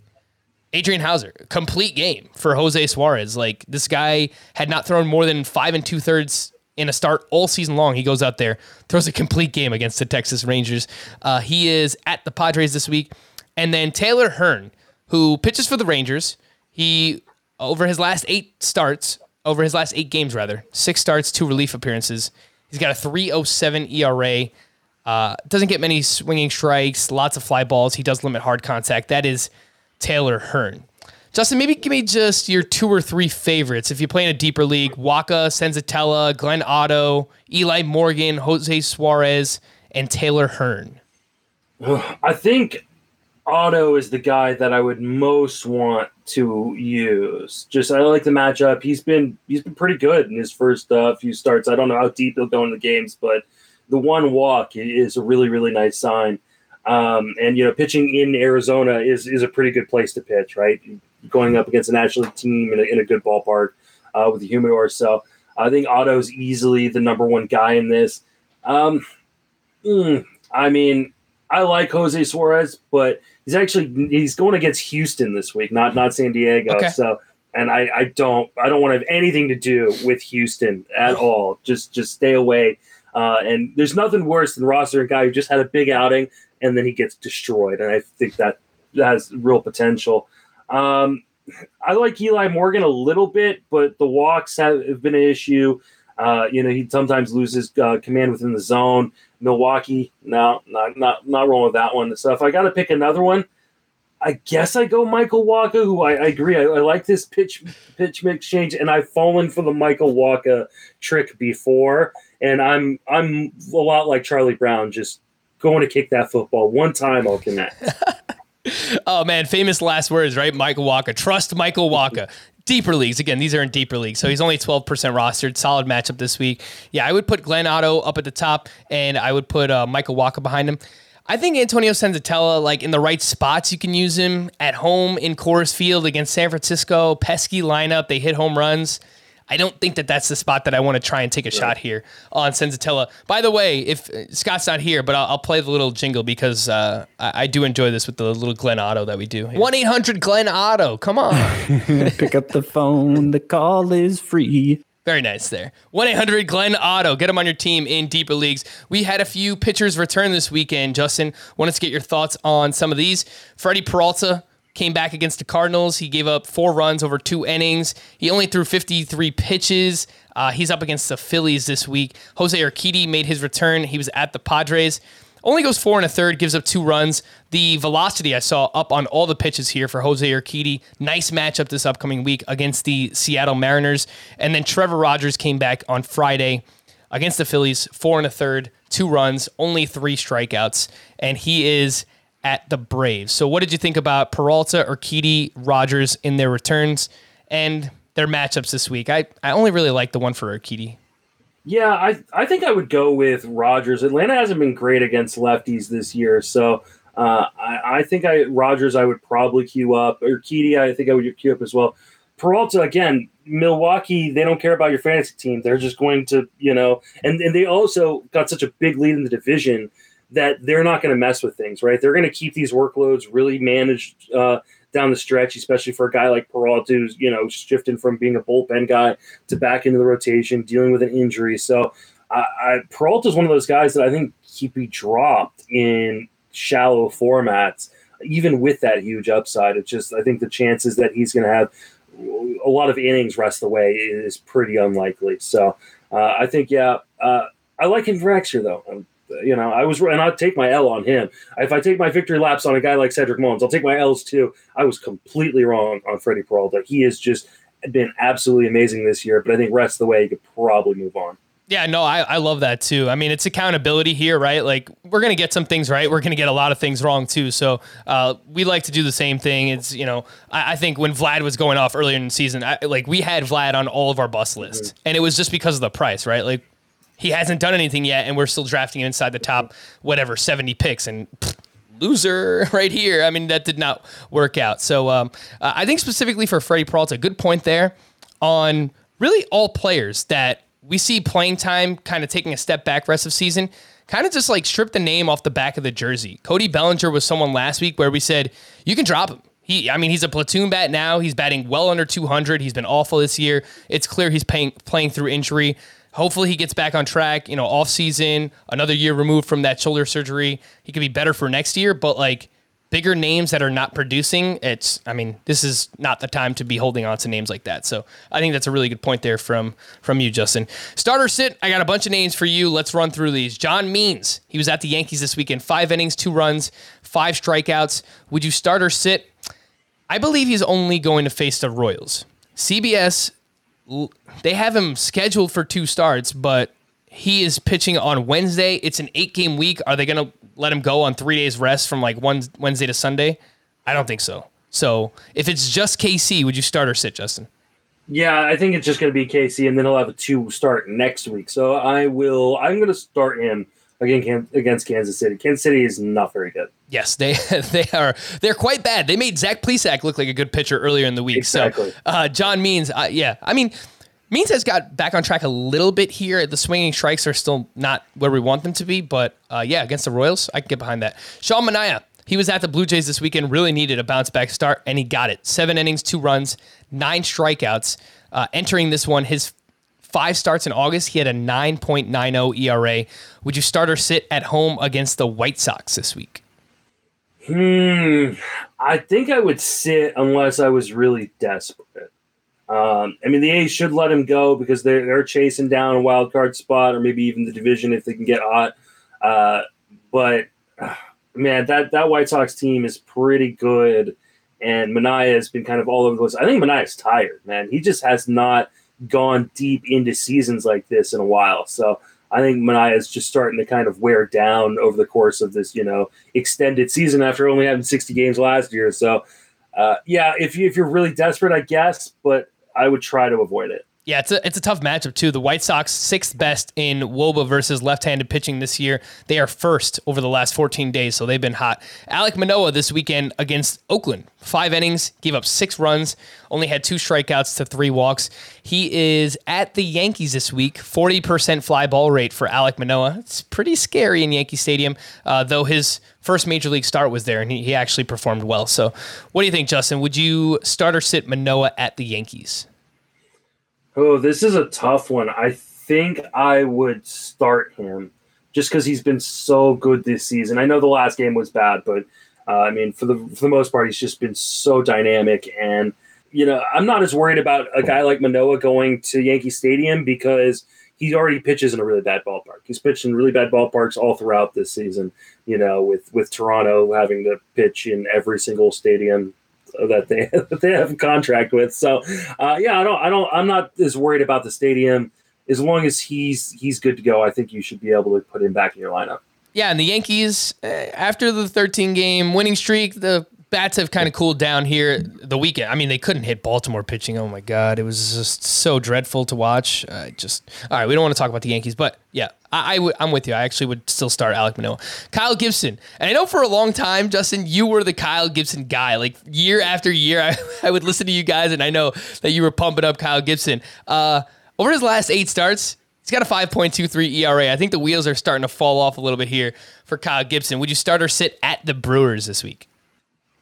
Adrian Houser, complete game for Jose Suarez. Like this guy had not thrown more than five and two thirds in a start all season long. He goes out there, throws a complete game against the Texas Rangers. Uh, he is at the Padres this week. And then Taylor Hearn, who pitches for the Rangers. He, over his last eight starts, over his last eight games, rather, six starts, two relief appearances. He's got a 307 ERA. Uh, doesn't get many swinging strikes, lots of fly balls. He does limit hard contact. That is Taylor Hearn. Justin, maybe give me just your two or three favorites. If you play in a deeper league, Wacha, Senzatela, Glenn Otto, Eli Morgan, Jose Suarez, and Taylor Hearn. I think Otto is the guy that I would most want to use. Just I like the matchup. He's been he's been pretty good in his first uh, few starts. I don't know how deep he'll go in the games, but the one walk is a really really nice sign. Um, and you know, pitching in Arizona is is a pretty good place to pitch, right? Going up against a national team in a, in a good ballpark uh, with the humidor. So I think Otto's easily the number one guy in this. Um, mm, I mean, I like Jose Suarez, but he's actually he's going against Houston this week, not not San Diego. Okay. So and I, I don't I don't want to have anything to do with Houston at all. Just just stay away. Uh, and there's nothing worse than roster a guy who just had a big outing and then he gets destroyed. And I think that, that has real potential. Um, I like Eli Morgan a little bit, but the walks have, have been an issue. Uh, you know, he sometimes loses uh, command within the zone. Milwaukee, no, not not not wrong with that one. So if I got to pick another one, I guess I go Michael Wacha, who I, I agree. I, I, like this pitch pitch mix change, and I've fallen for the Michael Wacha trick before, and I'm I'm a lot like Charlie Brown, just going to kick that football one time, I'll connect. (laughs) oh man, famous last words, right? Michael Wacha. Trust Michael Wacha deeper leagues. Again, these are in deeper leagues. So he's only 12% rostered. Solid matchup this week. Yeah, I would put Glenn Otto up at the top and I would put uh, Michael Wacha behind him. I think Antonio Senzatela, like in the right spots, you can use him at home in Coors Field against San Francisco. Pesky lineup. They hit home runs. I don't think that that's the spot that I want to try and take a shot here on Senzatela. By the way, if uh, Scott's not here, but I'll, I'll play the little jingle because uh, I, I do enjoy this with the little Glenn Otto that we do. One eight hundred Glenn Otto. Come on. (laughs) (laughs) Pick up the phone. The call is free. Very nice there. 1 800 Glenn Otto. Get him on your team in deeper leagues. We had a few pitchers return this weekend. Justin, wanted to get your thoughts on some of these. Freddie Peralta came back against the Cardinals. He gave up four runs over two innings. He only threw 53 pitches. Uh, he's up against the Phillies this week. Jose Urquidy made his return. He was at the Padres. Only goes four and a third, gives up two runs. The velocity I saw up on all the pitches here for Jose Urquidy. Nice matchup this upcoming week against the Seattle Mariners. And then Trevor Rogers came back on Friday against the Phillies, four and a third, two runs, only three strikeouts, and he is at the Braves. So, what did you think about Peralta, or Urquidy, Rogers in their returns and their matchups this week? I, I only really like the one for Urquidy. Yeah, I I think I would go with Rogers. Atlanta hasn't been great against lefties this year, so uh, I, I think I Rogers I would probably queue up. Urquidy I think I would queue up as well. Peralta again, Milwaukee they don't care about your fantasy team. They're just going to you know, and and they also got such a big lead in the division that they're not going to mess with things, right? They're going to keep these workloads really managed uh, down the stretch, especially for a guy like Peralta, who's you know shifting from being a bullpen guy to back into the rotation, dealing with an injury. So, I, I Peralta is one of those guys that I think he'd be dropped in shallow formats, even with that huge upside. It's just I think the chances that he's going to have a lot of innings rest away is pretty unlikely. So, uh, I think yeah, uh, I like him for next year though you know, I was, and I'll take my L on him. If I take my victory laps on a guy like Cedric Mullins, I'll take my L's too. I was completely wrong on Freddie Peralta. He has just been absolutely amazing this year, but I think rest of the way, he could probably move on. Yeah, no, I, I love that too. I mean, it's accountability here, right? Like, we're going to get some things right. We're going to get a lot of things wrong too. So, uh, we like to do the same thing. It's, you know, I, I, think when Vlad was going off earlier in the season, I, like, we had Vlad on all of our bus list, mm-hmm. and it was just because of the price, right? Like, he hasn't done anything yet, and we're still drafting him inside the top whatever seventy picks and. Pfft, loser (laughs) right here. I mean, that did not work out. So um, I think specifically for Freddie Peralta, good point there on really all players that we see playing time kind of taking a step back rest of season. Kind of just like strip the name off the back of the jersey. Cody Bellinger was someone last week where we said you can drop him. He, I mean, he's a platoon bat now. He's batting well under 200. He's been awful this year. It's clear he's paying, playing through injury. Hopefully he gets back on track, you know, off season, another year removed from that shoulder surgery. He could be better for next year, but like bigger names that are not producing, it's I mean, this is not the time to be holding on to names like that. So I think that's a really good point there from from you, Justin. Starter sit, I got a bunch of names for you. Let's run through these. John Means, he was at the Yankees this weekend. Five innings, two runs, five strikeouts. Would you start or sit? I believe he's only going to face the Royals. CBS they have him scheduled for two starts, but he is pitching on Wednesday. It's an eight game week. Are they going to let him go on three days rest from like one Wednesday to Sunday? I don't think so. So if it's just KC, would you start or sit, Justin? Yeah, I think it's just going to be KC, and then he'll have a two start next week. So I will. I'm going to start him against against Kansas City. Kansas City is not very good. Yes, they (laughs) they are they're quite bad. They made Zach Plesac look like a good pitcher earlier in the week. Exactly. So uh, John Means, uh, yeah, I mean. Means has got back on track a little bit here. The swinging strikes are still not where we want them to be, but uh, yeah, against the Royals, I can get behind that. Sean Manaea, he was at the Blue Jays this weekend, really needed a bounce back start, and he got it. Seven innings, two runs, nine strikeouts. Uh, entering this one, his five starts in August, he had a 9.90 ERA. Would you start or sit at home against the White Sox this week? Hmm. I think I would sit unless I was really desperate. Um, I mean, the A's should let him go because they're, they're chasing down a wild card spot or maybe even the division if they can get hot. Uh, but uh, man, that, that White Sox team is pretty good. And Manaea has been kind of all over the place. I think Manaea's tired, man. He just has not gone deep into seasons like this in a while. So I think Manaea is just starting to kind of wear down over the course of this, you know, extended season after only having 60 games last year. So, uh, yeah, if, you, if you're really desperate, I guess, but I would try to avoid it. Yeah, it's a it's a tough matchup too. The White Sox sixth best in WOBA versus left-handed pitching this year. They are first over the last 14 days, so they've been hot. Alek Manoah this weekend against Oakland, five innings, gave up six runs, only had two strikeouts to three walks. He is at the Yankees this week, 40% fly ball rate for Alek Manoah. It's pretty scary in Yankee Stadium, uh, though his first major league start was there and he, he actually performed well. So, what do you think, Justin? Would you start or sit Manoah at the Yankees? Oh, this is a tough one. I think I would start him just because he's been so good this season. I know the last game was bad, but uh, I mean, for the for the most part, he's just been so dynamic. And you know, I'm not as worried about a guy like Manoah going to Yankee Stadium because he already pitches in a really bad ballpark. He's pitched in really bad ballparks all throughout this season. You know, with with Toronto having to pitch in every single stadium that they (laughs) that they have a contract with. So, uh, yeah, I don't, I don't, I'm not as worried about the stadium as long as he's he's good to go. I think you should be able to put him back in your lineup. Yeah, and the Yankees eh, after the 13 game winning streak, the bats have kind of cooled down here the weekend. I mean, they couldn't hit Baltimore pitching. Oh my god, it was just so dreadful to watch. Uh, just all right, we don't want to talk about the Yankees, but yeah, I, I w- I'm with you. I actually would still start Alek Manoah, Kyle Gibson, and I know for a long time, Justin, you were the Kyle Gibson guy. Like year after year, (laughs) I, I would listen to you guys, and I know that you were pumping up Kyle Gibson. Uh, over his last eight starts, He's got a 5.23 ERA. I think the wheels are starting to fall off a little bit here for Kyle Gibson. Would you start or sit at the Brewers this week?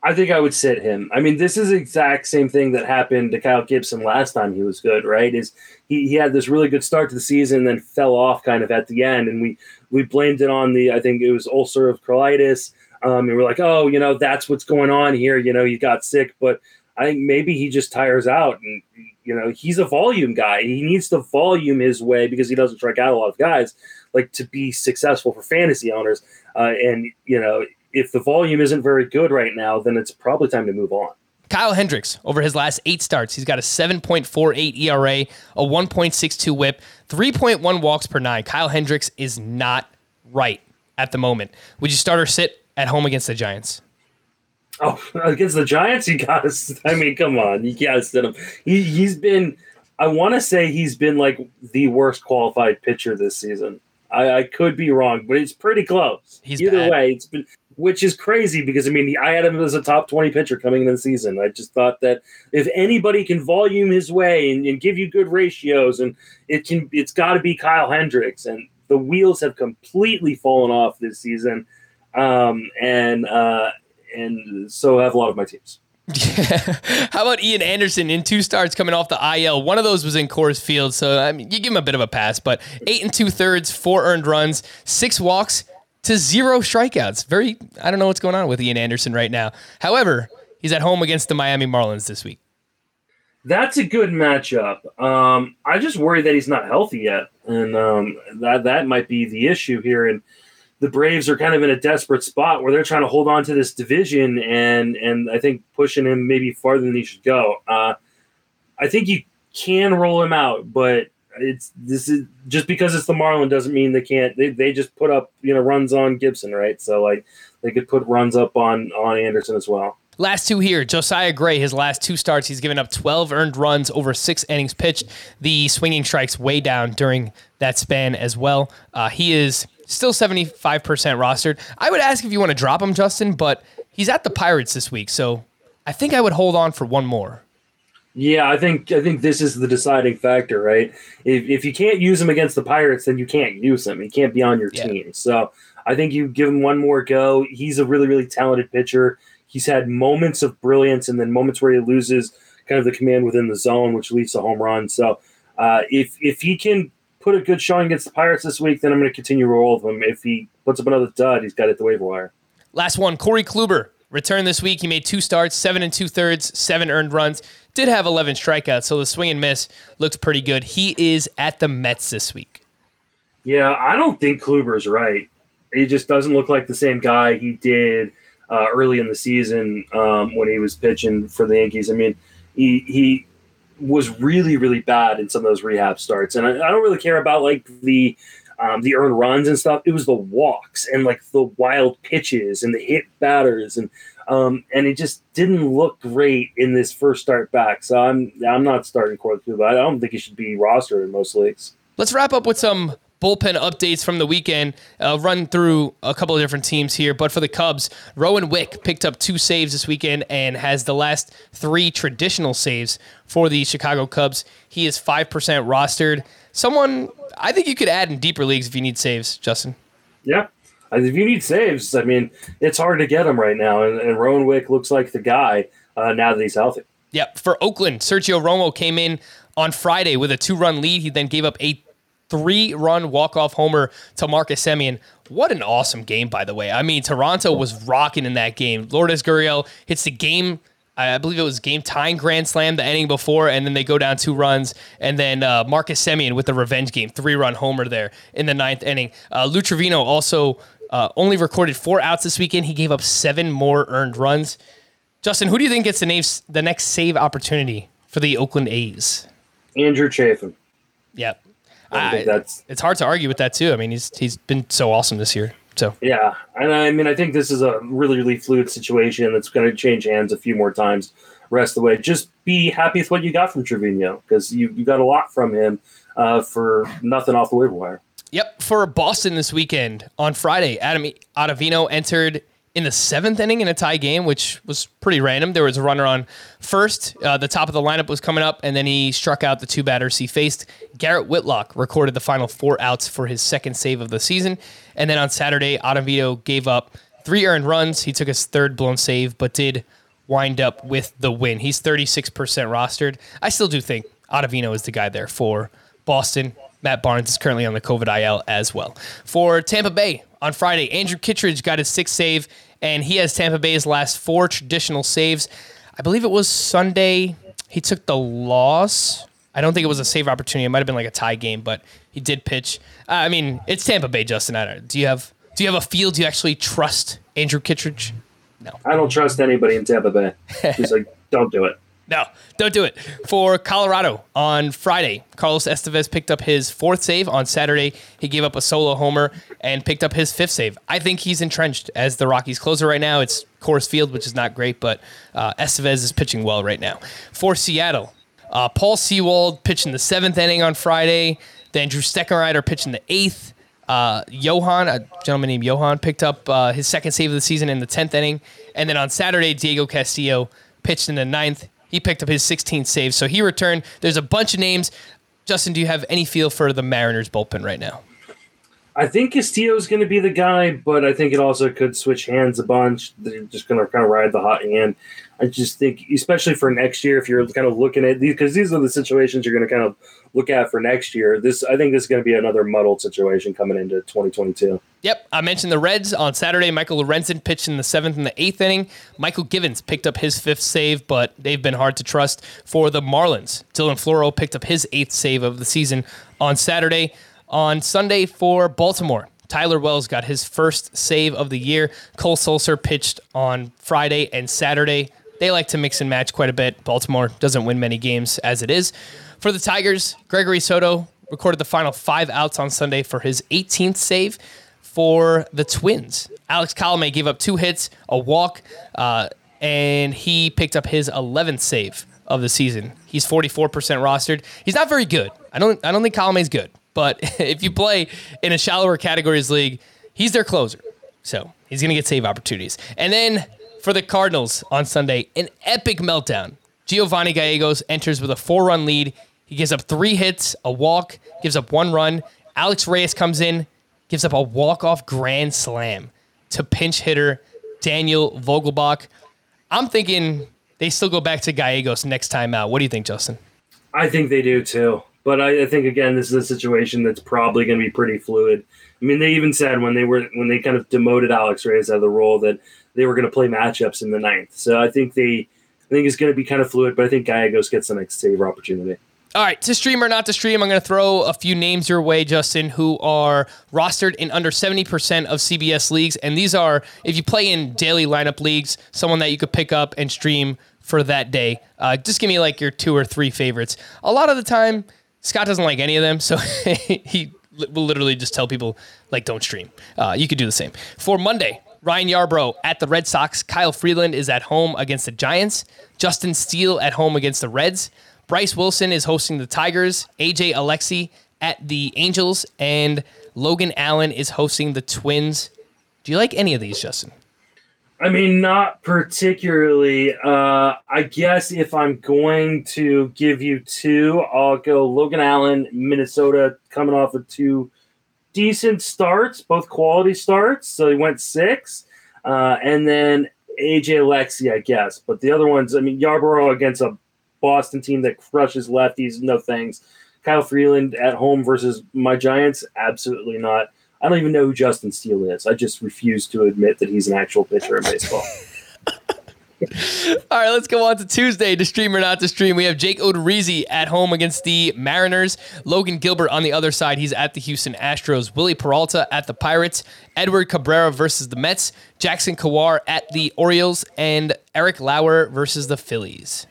I think I would sit him. I mean, this is the exact same thing that happened to Kyle Gibson last time he was good, right? Is he, he had this really good start to the season, then fell off kind of at the end, and we we blamed it on the I think it was ulcerative colitis. Um, and we're like, oh, you know, that's what's going on here. You know, he got sick, but I think maybe he just tires out, and you know, he's a volume guy. He needs to volume his way because he doesn't strike out a lot of guys, like to be successful for fantasy owners. Uh, and you know, if the volume isn't very good right now, then it's probably time to move on. Kyle Hendricks, over his last eight starts, he's got a 7.48 ERA, a 1.62 whip, 3.1 walks per nine. Kyle Hendricks is not right at the moment. Would you start or sit at home against the Giants? Oh, (laughs) against the Giants, you gotta. I mean, come on, you gotta sit him. He he's been. I want to say he's been like the worst qualified pitcher this season. I, I could be wrong, but it's pretty close. He's Either bad. way, it's been which is crazy because I mean I had him as a top twenty pitcher coming into the season. I just thought that if anybody can volume his way and, and give you good ratios, and it can, it's got to be Kyle Hendricks. And the wheels have completely fallen off this season, um, and uh, and so have a lot of my teams. (laughs) How about Ian Anderson in two starts coming off the IL? One of those was in Coors Field, so I mean, you give him a bit of a pass. But eight and two thirds, four earned runs, six walks to zero strikeouts. Very, I don't know what's going on with Ian Anderson right now. However, he's at home against the Miami Marlins this week. That's a good matchup. Um, I just worry that he's not healthy yet, and um, that that might be the issue here. And the Braves are kind of in a desperate spot where they're trying to hold on to this division, and and I think pushing him maybe farther than he should go. Uh, I think you can roll him out, but it's this is just because it's the Marlin doesn't mean they can't. They, they just put up you know runs on Gibson, right? So like they could put runs up on on Anderson as well. Last two here. Josiah Gray, his last two starts, he's given up 12 earned runs over six innings pitched. The swinging strikes way down during that span as well. Uh, he is still 75% rostered. I would ask if you want to drop him, Justin, but he's at the Pirates this week. So I think I would hold on for one more. Yeah, I think I think this is the deciding factor, right? If, if you can't use him against the Pirates, then you can't use him. He can't be on your Yeah. team. So I think you give him one more go. He's a really really talented pitcher. He's had moments of brilliance and then moments where he loses kind of the command within the zone, which leads to home runs. So uh, if if he can put a good showing against the Pirates this week, then I'm going to continue to roll with him. If he puts up another dud, he's got it at the waiver wire. Last one, Corey Kluber returned this week. He made two starts, seven and two thirds, seven earned runs. Did have 11 strikeouts, so the swing and miss looks pretty good. He is at the Mets this week. Yeah, I don't think Kluber's right. He just doesn't look like the same guy he did uh, early in the season um, when he was pitching for the Yankees. I mean, he he was really really bad in some of those rehab starts, and I, I don't really care about like the um, the earned runs and stuff. It was the walks and like the wild pitches and the hit batters and Um, and it just didn't look great in this first start back. So I'm I'm not starting Corey Kluber. I don't think he should be rostered in most leagues. Let's wrap up with some bullpen updates from the weekend. Uh, run through a couple of different teams here, but for the Cubs, Rowan Wick picked up two saves this weekend and has the last three traditional saves for the Chicago Cubs. He is five percent rostered. Someone I think you could add in deeper leagues if you need saves, Justin. Yeah. If you need saves, I mean, it's hard to get them right now. And, and Rowan Wick looks like the guy uh, now that he's healthy. Yep. For Oakland, Sergio Romo came in on Friday with a two run lead. He then gave up a three run walk off homer to Marcus Semien. What an awesome game, by the way. I mean, Toronto was rocking in that game. Lourdes Gurriel hits the game. I believe it was game tying grand slam the inning before, and then they go down two runs, and then uh, Marcus Semien with the revenge game, three run homer there in the ninth inning. Uh, Lou Trivino also uh, only recorded four outs this weekend. He gave up seven more earned runs. Justin, who do you think gets the, names, the next save opportunity for the Oakland A's? Andrew Chafin. Yep. I think that's it's hard to argue with that too. I mean, he's he's been so awesome this year. So yeah, and I mean, I think this is a really really fluid situation that's going to change hands a few more times. Rest of the way, just be happy with what you got from Trivino because you you got a lot from him uh, for nothing off the waiver wire. Yep, for Boston this weekend on Friday, Adam Ottavino entered in the seventh inning in a tie game, which was pretty random. There was a runner on first. Uh, the top of the lineup was coming up, and then he struck out the two batters he faced. Garrett Whitlock recorded the final four outs for his second save of the season. And then on Saturday, Ottavino gave up three earned runs. He took his third blown save, but did wind up with the win. He's 36% rostered. I still do think Ottavino is the guy there for Boston. Matt Barnes is currently on the COVID IL as well. For Tampa Bay on Friday, Andrew Kittredge got his sixth save and he has Tampa Bay's last four traditional saves. I believe it was Sunday. He took the loss. I don't think it was a save opportunity. It might have been like a tie game, but he did pitch. Uh, I mean, it's Tampa Bay, Justin. I don't, do you have do you have a field? Do you actually trust Andrew Kittredge? No, I don't trust anybody in Tampa Bay. (laughs) He's like, don't do it. No, don't do it. For Colorado on Friday, Carlos Estevez picked up his fourth save. On Saturday, he gave up a solo homer and picked up his fifth save. I think he's entrenched as the Rockies closer right now. It's Coors Field, which is not great, but uh, Estevez is pitching well right now. For Seattle, uh, Paul Sewald pitched in the seventh inning on Friday. Then Drew Steckenrider pitched in the eighth. Uh, Johan, a gentleman named Johan, picked up uh, his second save of the season in the 10th inning. And then on Saturday, Diego Castillo pitched in the ninth. He picked up his 16th save, so he returned. There's a bunch of names. Justin, do you have any feel for the Mariners bullpen right now? I think Castillo is going to be the guy, but I think it also could switch hands a bunch. They're just going to kind of ride the hot hand. I just think, especially for next year, if you're kind of looking at these, because these are the situations you're going to kind of look at for next year. This, I think, this is going to be another muddled situation coming into 2022. Yep, I mentioned the Reds on Saturday. Michael Lorenzen pitched in the seventh and the eighth inning. Mychal Givens picked up his fifth save, but they've been hard to trust for the Marlins. Dylan Floro picked up his eighth save of the season on Saturday. On Sunday for Baltimore, Tyler Wells got his first save of the year. Cole Sulser pitched on Friday and Saturday. They like to mix and match quite a bit. Baltimore doesn't win many games as it is. For the Tigers, Gregory Soto recorded the final five outs on Sunday for his 18th save. For the Twins, Alex Colomé gave up two hits, a walk, uh, and he picked up his 11th save of the season. He's 44% rostered. He's not very good. I don't. I don't think Colomé's good. But (laughs) if you play in a shallower categories league, he's their closer. So he's going to get save opportunities. And then for the Cardinals on Sunday, an epic meltdown. Giovanni Gallegos enters with a four run lead. He gives up three hits, a walk, gives up one run. Alex Reyes comes in, gives up a walk off grand slam to pinch hitter Daniel Vogelbach. I'm thinking they still go back to Gallegos next time out. What do you think, Justin? I think they do too. But I, I think again, this is a situation that's probably going to be pretty fluid. I mean, they even said when they were when they kind of demoted Alex Reyes out of the role that they were going to play matchups in the ninth. So I think they, I think it's going to be kind of fluid. But I think Gallegos gets the next opportunity. All right, to stream or not to stream, I'm going to throw a few names your way, Justin, who are rostered in under 70% of CBS leagues. And these are, if you play in daily lineup leagues, someone that you could pick up and stream for that day. Uh, just give me like your two or three favorites. A lot of the time, Scott doesn't like any of them, so (laughs) he will literally just tell people like don't stream. Uh, you could do the same for Monday. Ryan Yarbrough at the Red Sox. Kyle Freeland is at home against the Giants. Justin Steele at home against the Reds. Bryce Wilson is hosting the Tigers. AJ Alexy at the Angels. And Logan Allen is hosting the Twins. Do you like any of these, Justin? I mean, not particularly. Uh, I guess if I'm going to give you two, I'll go Logan Allen, Minnesota, coming off of two decent starts, both quality starts. So he went six. Uh, and then AJ Lexi, I guess. But the other ones, I mean, Yarbrough against a Boston team that crushes lefties, no thanks. Kyle Freeland at home versus my Giants, absolutely not. I don't even know who Justin Steele is. I just refuse to admit that he's an actual pitcher in baseball. (laughs) (laughs) All right, let's go on to Tuesday to stream or not to stream. We have Jake Odorizzi at home against the Mariners. Logan Gilbert on the other side. He's at the Houston Astros. Wily Peralta at the Pirates. Edward Cabrera versus the Mets. Jackson Kowar at the Orioles. And Eric Lauer versus the Phillies.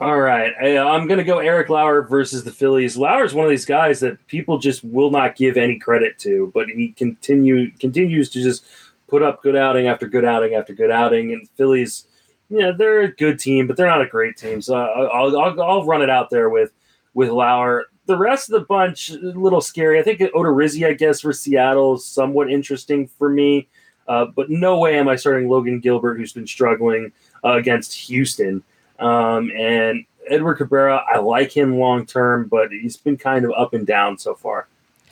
All right. I, uh, I'm going to go Eric Lauer versus the Phillies. Lauer is one of these guys that people just will not give any credit to, but he continue continues to just put up good outing after good outing after good outing. And Phillies, yeah, they're a good team, but they're not a great team. So I'll, I'll, I'll run it out there with with Lauer. The rest of the bunch, a little scary. I think Odorizzi, I guess, for Seattle is somewhat interesting for me. Uh, but no way am I starting Logan Gilbert, who's been struggling uh, against Houston. Um, and Edward Cabrera, I like him long term, but he's been kind of up and down so far.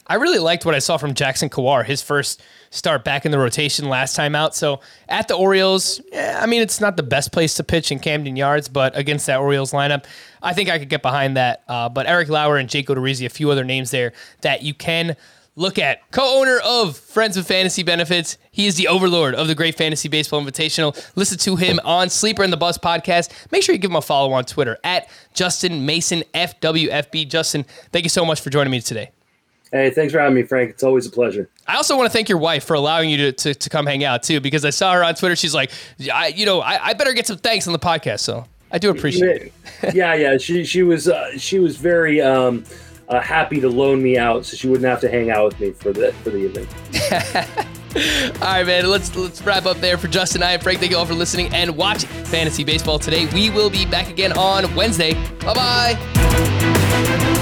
I really liked what I saw from Jackson Kowar, his first start back in the rotation last time out. So at the Orioles, yeah, I mean, it's not the best place to pitch in Camden Yards, but against that Orioles lineup, I think I could get behind that. Uh, but Eric Lauer and Jake Odorizzi, a few other names there that you can look at. Co-owner of Friends with Fantasy Benefits. He is the overlord of the Great Fantasy Baseball Invitational. Listen to him on Sleeper and the Bust podcast. Make sure you give him a follow on Twitter at Justin Mason FWFB. Justin, thank you so much for joining me today. Hey, thanks for having me, Frank. It's always a pleasure. I also want to thank your wife for allowing you to, to, to come hang out too, because I saw her on Twitter. She's like, I, you know, I, I better get some thanks on the podcast. So I do appreciate it. yeah, yeah. She she was uh, she was very um, uh, happy to loan me out, so she wouldn't have to hang out with me for the for the evening. (laughs) all right, man. Let's let's wrap up there for Justin. And I am Frank. Thank you all for listening and watching Fantasy Baseball today. We will be back again on Wednesday. Bye bye.